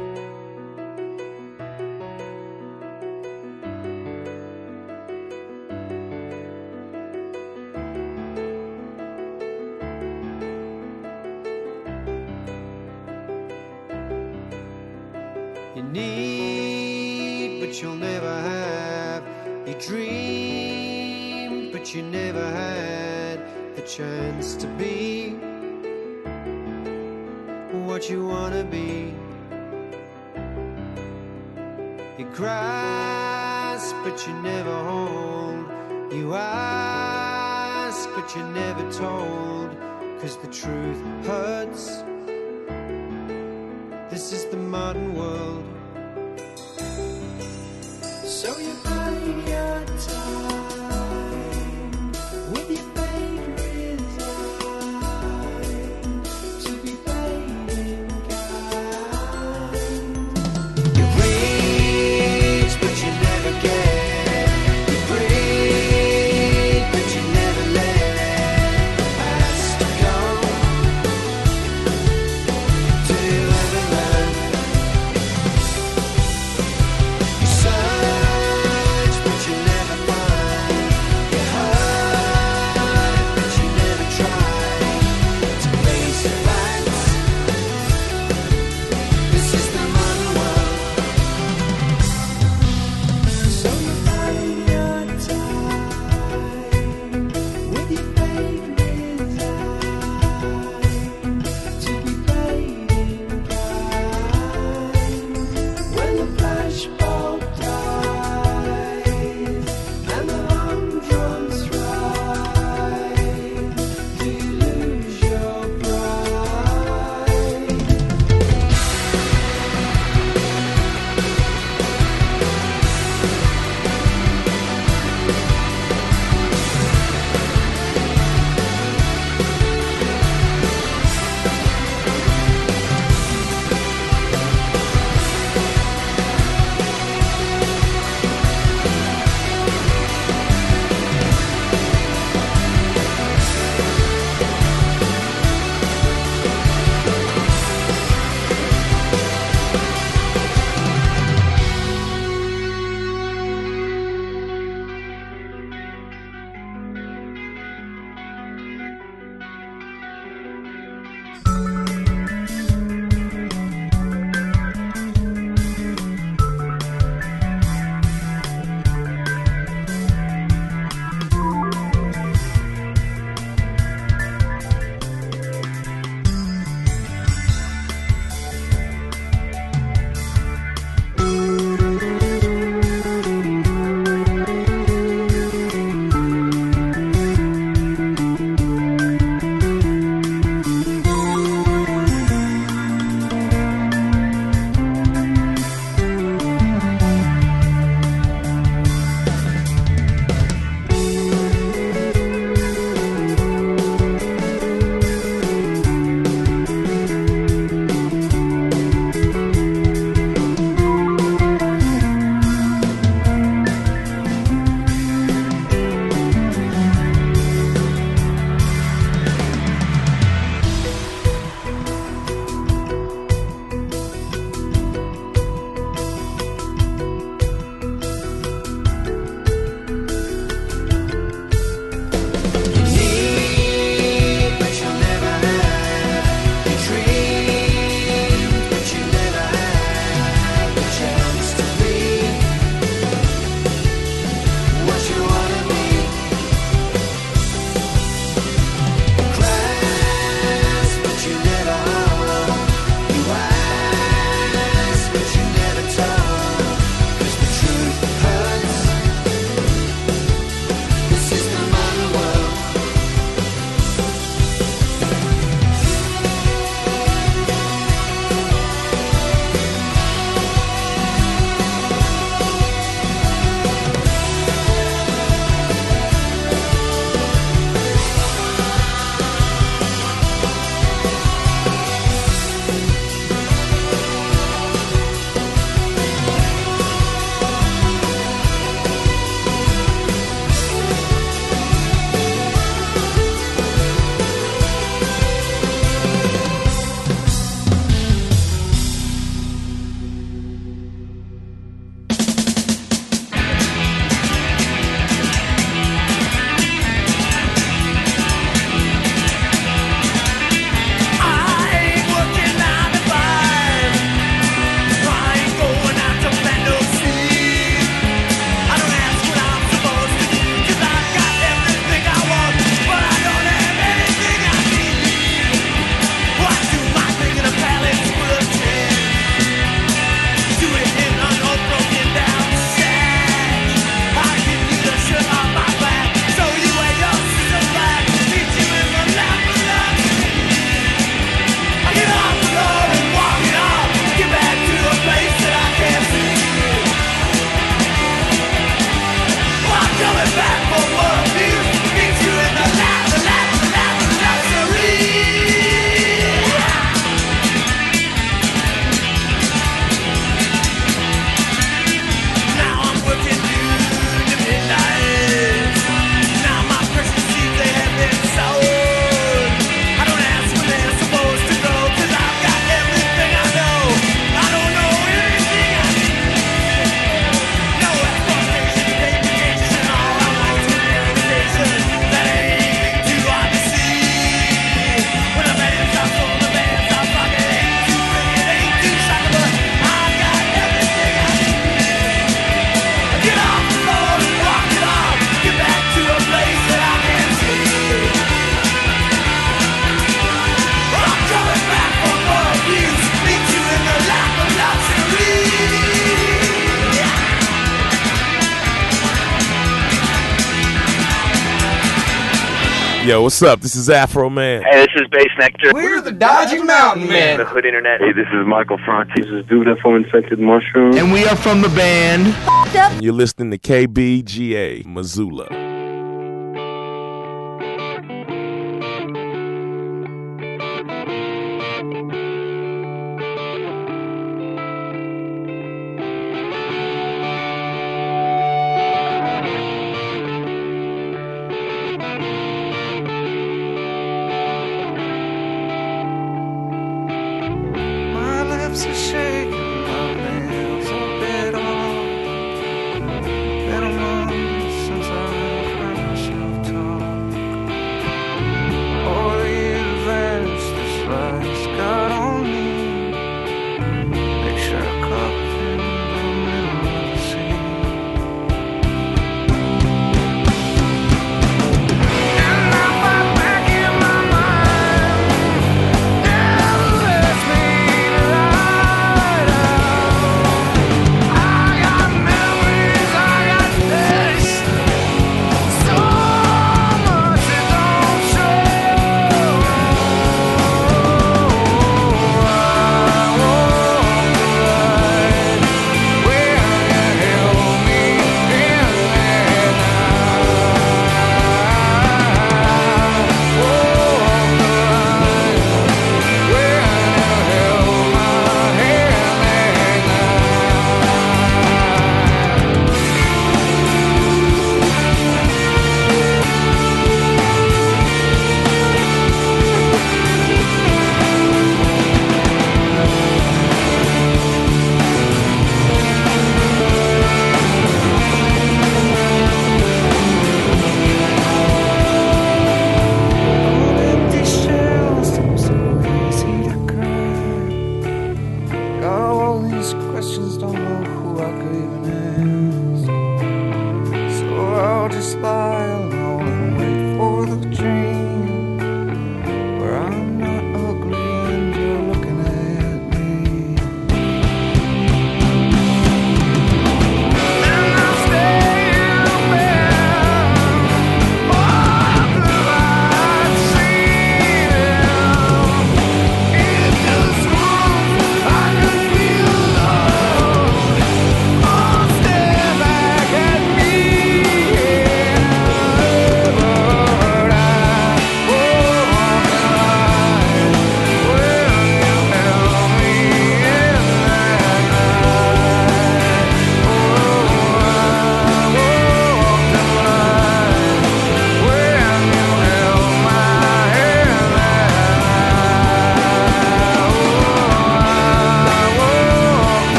What's up? This is Afroman. Hey, this is Bass Nectar. We're the Dodgy Mountain Men. The Hood Internet. Hey, this is Michael Franti. This is Duda from Infected Mushroom. And we are from the band. And you're listening to KBGA Missoula.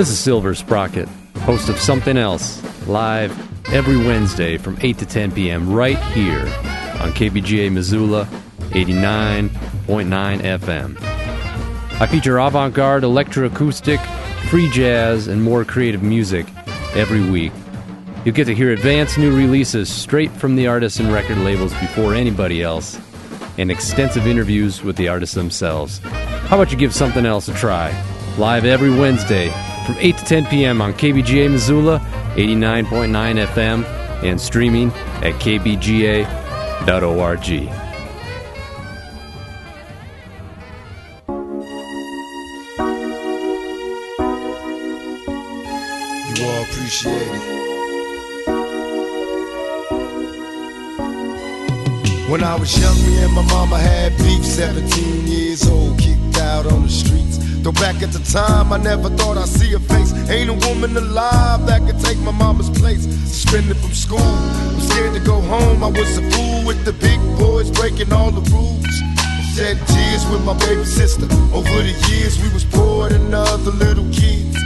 This is Silver Sprocket, host of Something Else, live every Wednesday from 8 to 10 p.m. right here on KBGA Missoula 89.9 FM. I feature avant garde, electroacoustic, free jazz, and more creative music every week. You'll get to hear advanced new releases straight from the artists and record labels before anybody else, and extensive interviews with the artists themselves. How about you give something else a try? Live every Wednesday from 8 to 10 p.m. on KBGA Missoula, 89.9 FM, and streaming at kbga.org. You all appreciate. When I was young, me and my mama had beef, 17 back at the time, I never thought I'd see her face. Ain't a woman alive that could take my mama's place. Suspended from school, I'm scared to go home. I was a fool with the big boys, breaking all the rules. Shed tears with my baby sister. Over the years, we was poor than other little kids.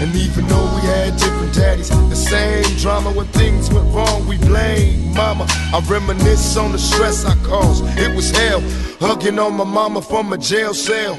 And even though we had different daddies, the same drama when things went wrong, we blame mama. I reminisce on the stress I caused. It was hell, hugging on my mama from a jail cell.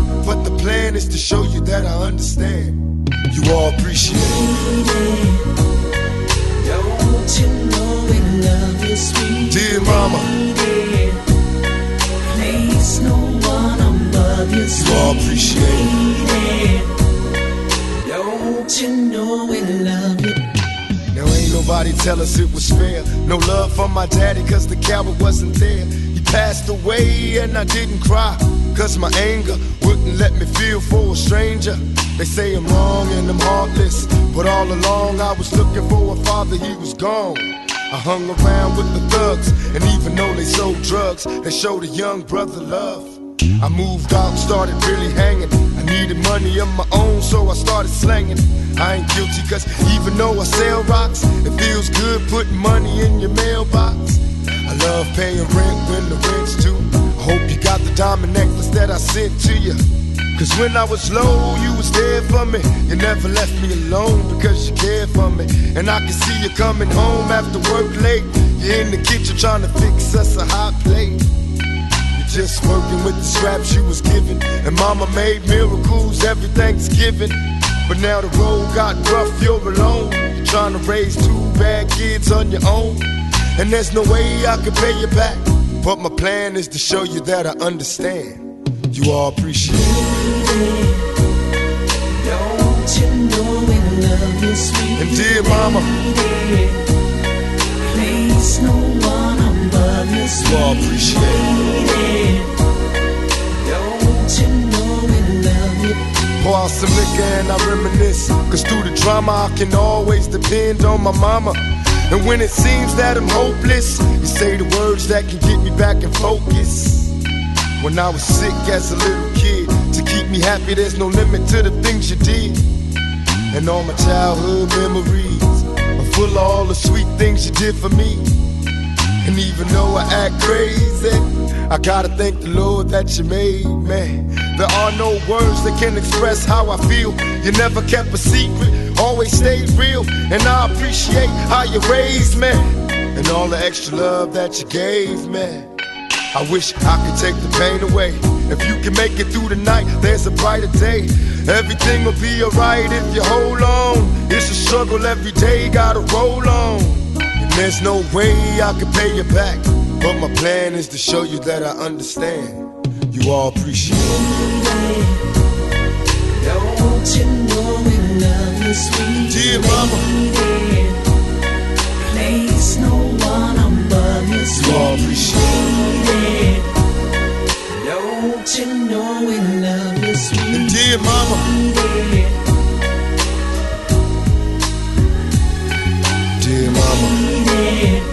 but the plan is to show you that I understand. You all appreciate it. Don't you know we love you, sweet Dear mama. lady? Place no one above you, You all appreciate it. Don't you know we love you? Now ain't nobody tell us it was fair. No love from my daddy, cause the coward wasn't there. He passed away and I didn't cry. Cause my anger wouldn't let me feel for a stranger. They say I'm wrong and I'm heartless. But all along I was looking for a father, he was gone. I hung around with the thugs, and even though they sold drugs, they showed a young brother love. I moved out, started really hanging. I needed money of my own, so I started slanging. I ain't guilty, cause even though I sell rocks, it feels good putting money in your mailbox. I love paying rent when the rent's due. I hope you got the diamond necklace that I sent to you. Cause when I was low, you was there for me. You never left me alone because you cared for me. And I can see you coming home after work late. You're in the kitchen trying to fix us a hot plate. Just working with the scraps you was given. And mama made miracles every Thanksgiving. But now the road got rough, you're alone. You're trying to raise two bad kids on your own. And there's no way I can pay you back. But my plan is to show you that I understand. You all appreciate it. Don't you know we love you, sweet And dear mama, Place no one above you, you all appreciate it. Don't you know we love you? Pour out some liquor and I reminisce. Cause through the drama, I can always depend on my mama. And when it seems that I'm hopeless, you say the words that can get me back in focus. When I was sick as a little kid, to keep me happy, there's no limit to the things you did. And all my childhood memories are full of all the sweet things you did for me. And even though I act crazy, I gotta thank the Lord that you made me. There are no words that can express how I feel. You never kept a secret, always stayed real. And I appreciate how you raised me and all the extra love that you gave me. I wish I could take the pain away. If you can make it through the night, there's a brighter day. Everything will be alright if you hold on. It's a struggle every day, gotta roll on. And there's no way I can pay you back. But my plan is to show you that I understand. You all appreciate it. Don't you know you, sweet Dear mama. Place no one above you, sweet. Don't you know we love you, sweet dear mama. Dear mama. Lady. Lady.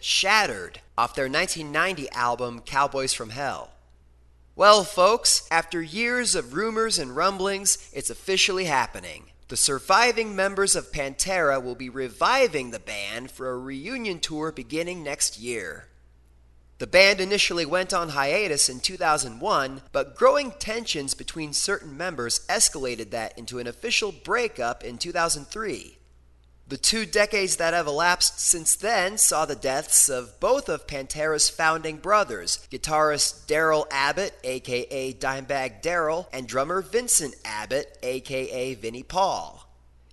Shattered off their 1990 album Cowboys from Hell. Well, folks, after years of rumors and rumblings, it's officially happening. The surviving members of Pantera will be reviving the band for a reunion tour beginning next year. The band initially went on hiatus in 2001, but growing tensions between certain members escalated that into an official breakup in 2003. The two decades that have elapsed since then saw the deaths of both of Pantera's founding brothers, guitarist Darrell Abbott, aka Dimebag Darrell, and drummer Vincent Abbott, aka Vinnie Paul.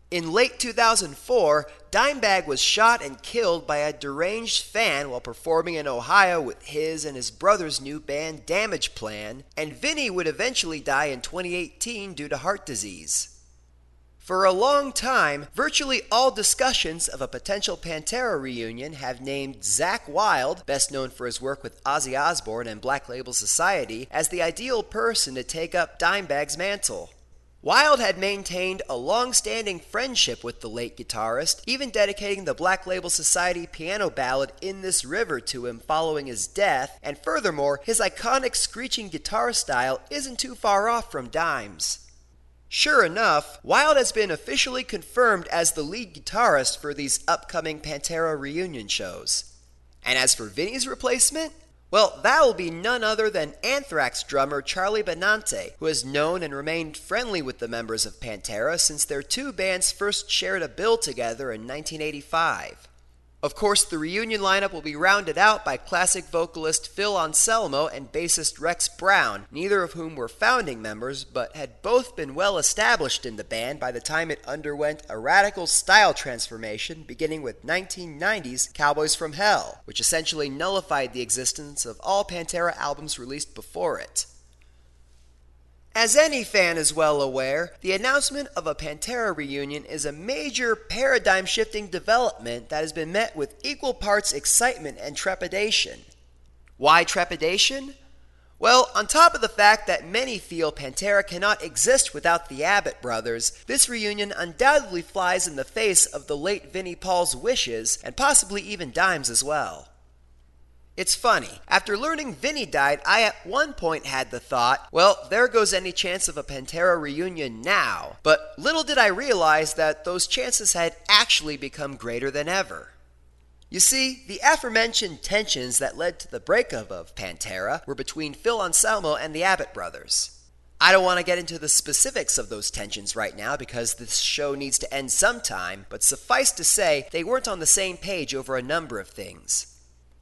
In late 2004, Dimebag was shot and killed by a deranged fan while performing in Ohio with his and his brother's new band Damageplan, and Vinnie would eventually die in 2018 due to heart disease. For a long time, virtually all discussions of a potential Pantera reunion have named Zakk Wylde, best known for his work with Ozzy Osbourne and Black Label Society, as the ideal person to take up Dimebag's mantle. Wylde had maintained a long standing friendship with the late guitarist, even dedicating the Black Label Society piano ballad In This River to him following his death, and furthermore, his iconic screeching guitar style isn't too far off from Dime's. Sure enough, Wylde has been officially confirmed as the lead guitarist for these upcoming Pantera reunion shows. And as for Vinnie's replacement, well, that will be none other than Anthrax drummer Charlie Benante, who has known and remained friendly with the members of Pantera since their two bands first shared a bill together in 1985. Of course, the reunion lineup will be rounded out by classic vocalist Phil Anselmo and bassist Rex Brown, neither of whom were founding members, but had both been well established in the band by the time it underwent a radical style transformation beginning with 1990's Cowboys from Hell, which essentially nullified the existence of all Pantera albums released before it. As any fan is well aware, the announcement of a Pantera reunion is a major paradigm shifting development that has been met with equal parts excitement and trepidation. Why trepidation? Well, on top of the fact that many feel Pantera cannot exist without the Abbott brothers, this reunion undoubtedly flies in the face of the late Vinnie Paul's wishes, and possibly even Dime's as well. It's funny. After learning Vinnie died, I at one point had the thought, well, there goes any chance of a Pantera reunion now. But little did I realize that those chances had actually become greater than ever. You see, the aforementioned tensions that led to the breakup of Pantera were between Phil Anselmo and the Abbott brothers. I don't want to get into the specifics of those tensions right now because this show needs to end sometime, but suffice to say, they weren't on the same page over a number of things.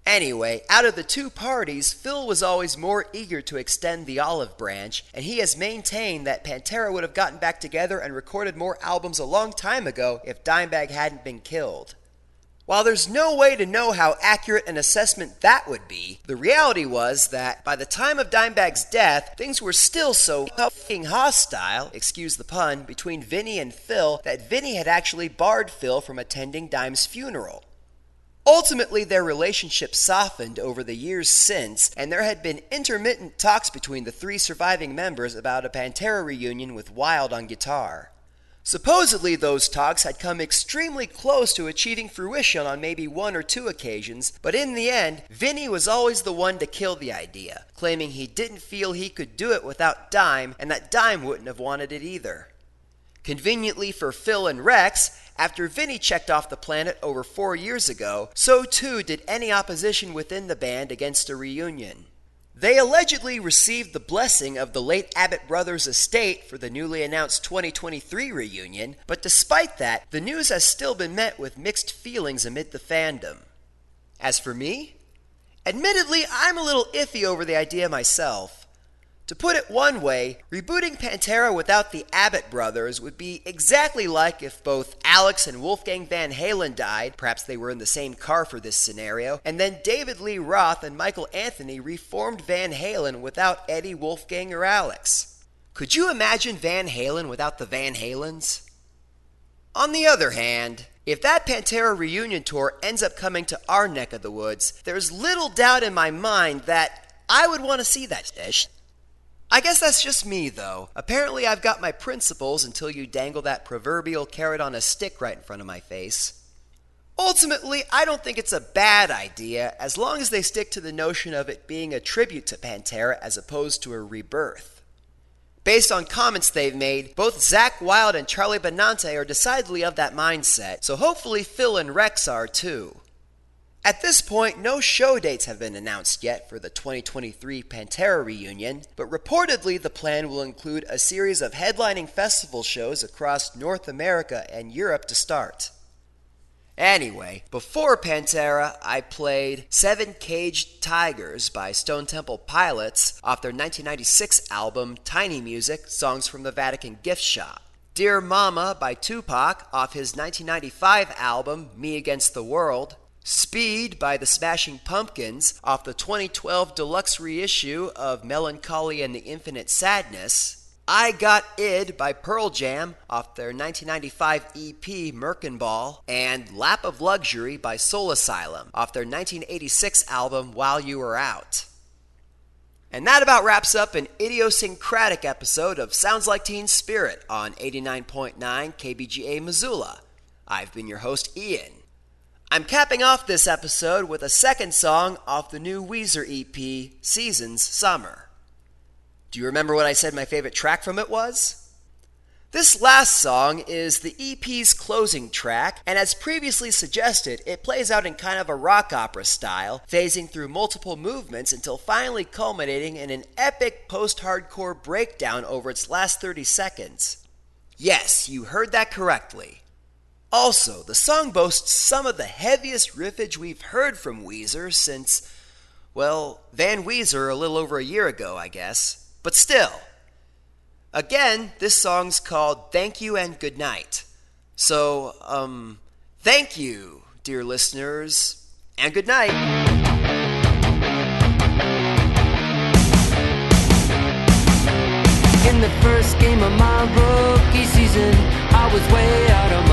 Anyway, out of the two parties, Phil was always more eager to extend the olive branch, and he has maintained that Pantera would have gotten back together and recorded more albums a long time ago if Dimebag hadn't been killed. While there's no way to know how accurate an assessment that would be, the reality was that by the time of Dimebag's death, things were still so fucking hostile, excuse the pun, between Vinnie and Phil that Vinnie had actually barred Phil from attending Dime's funeral. Ultimately, their relationship softened over the years since, and there had been intermittent talks between the three surviving members about a Pantera reunion with Wylde on guitar. Supposedly, those talks had come extremely close to achieving fruition on maybe one or two occasions, but in the end, Vinnie was always the one to kill the idea, claiming he didn't feel he could do it without Dime and that Dime wouldn't have wanted it either. Conveniently for Phil and Rex, after Vinnie checked off the planet over four years ago, so too did any opposition within the band against a reunion. They allegedly received the blessing of the late Abbott brothers' estate for the newly announced 2023 reunion, but despite that, the news has still been met with mixed feelings amid the fandom. As for me, admittedly, I'm a little iffy over the idea myself. To put it one way, rebooting Pantera without the Abbott brothers would be exactly like if both Alex and Wolfgang Van Halen died, perhaps they were in the same car for this scenario, and then David Lee Roth and Michael Anthony reformed Van Halen without Eddie, Wolfgang, or Alex. Could you imagine Van Halen without the Van Halens? On the other hand, if that Pantera reunion tour ends up coming to our neck of the woods, there's little doubt in my mind that I would want to see that. I guess that's just me, though. Apparently, I've got my principles until you dangle that proverbial carrot on a stick right in front of my face. Ultimately, I don't think it's a bad idea as long as they stick to the notion of it being a tribute to Pantera as opposed to a rebirth. Based on comments they've made, both Zakk Wylde and Charlie Benante are decidedly of that mindset, so hopefully Phil and Rex are too. At this point, no show dates have been announced yet for the 2023 Pantera reunion, but reportedly the plan will include a series of headlining festival shows across North America and Europe to start. Anyway, before Pantera, I played Seven Caged Tigers by Stone Temple Pilots off their 1996 album Tiny Music Songs from the Vatican Gift Shop. Dear Mama by Tupac off his 1995 album Me Against the World. Speed by the Smashing Pumpkins off the 2012 deluxe reissue of Mellon Collie and the Infinite Sadness. I Got Id by Pearl Jam off their 1995 EP Merkin Ball, and Lap of Luxury by Soul Asylum off their 1986 album While You Were Out. And that about wraps up an idiosyncratic episode of Sounds Like Teen Spirit on 89.9 KBGA Missoula. I've been your host, Ian. I'm capping off this episode with a second song off the new Weezer EP, Seasons Summer. Do you remember what I said my favorite track from it was? This last song is the EP's closing track, and as previously suggested, it plays out in kind of a rock opera style, phasing through multiple movements until finally culminating in an epic post hardcore breakdown over its last 30 seconds. Yes, you heard that correctly. Also, the song boasts some of the heaviest riffage we've heard from Weezer since, well, Van Weezer a little over a year ago, I guess. But still. Again, this song's called Thank You and Good Night. So, um, thank you, dear listeners, and good night. In the first game of my rookie season, I was way out of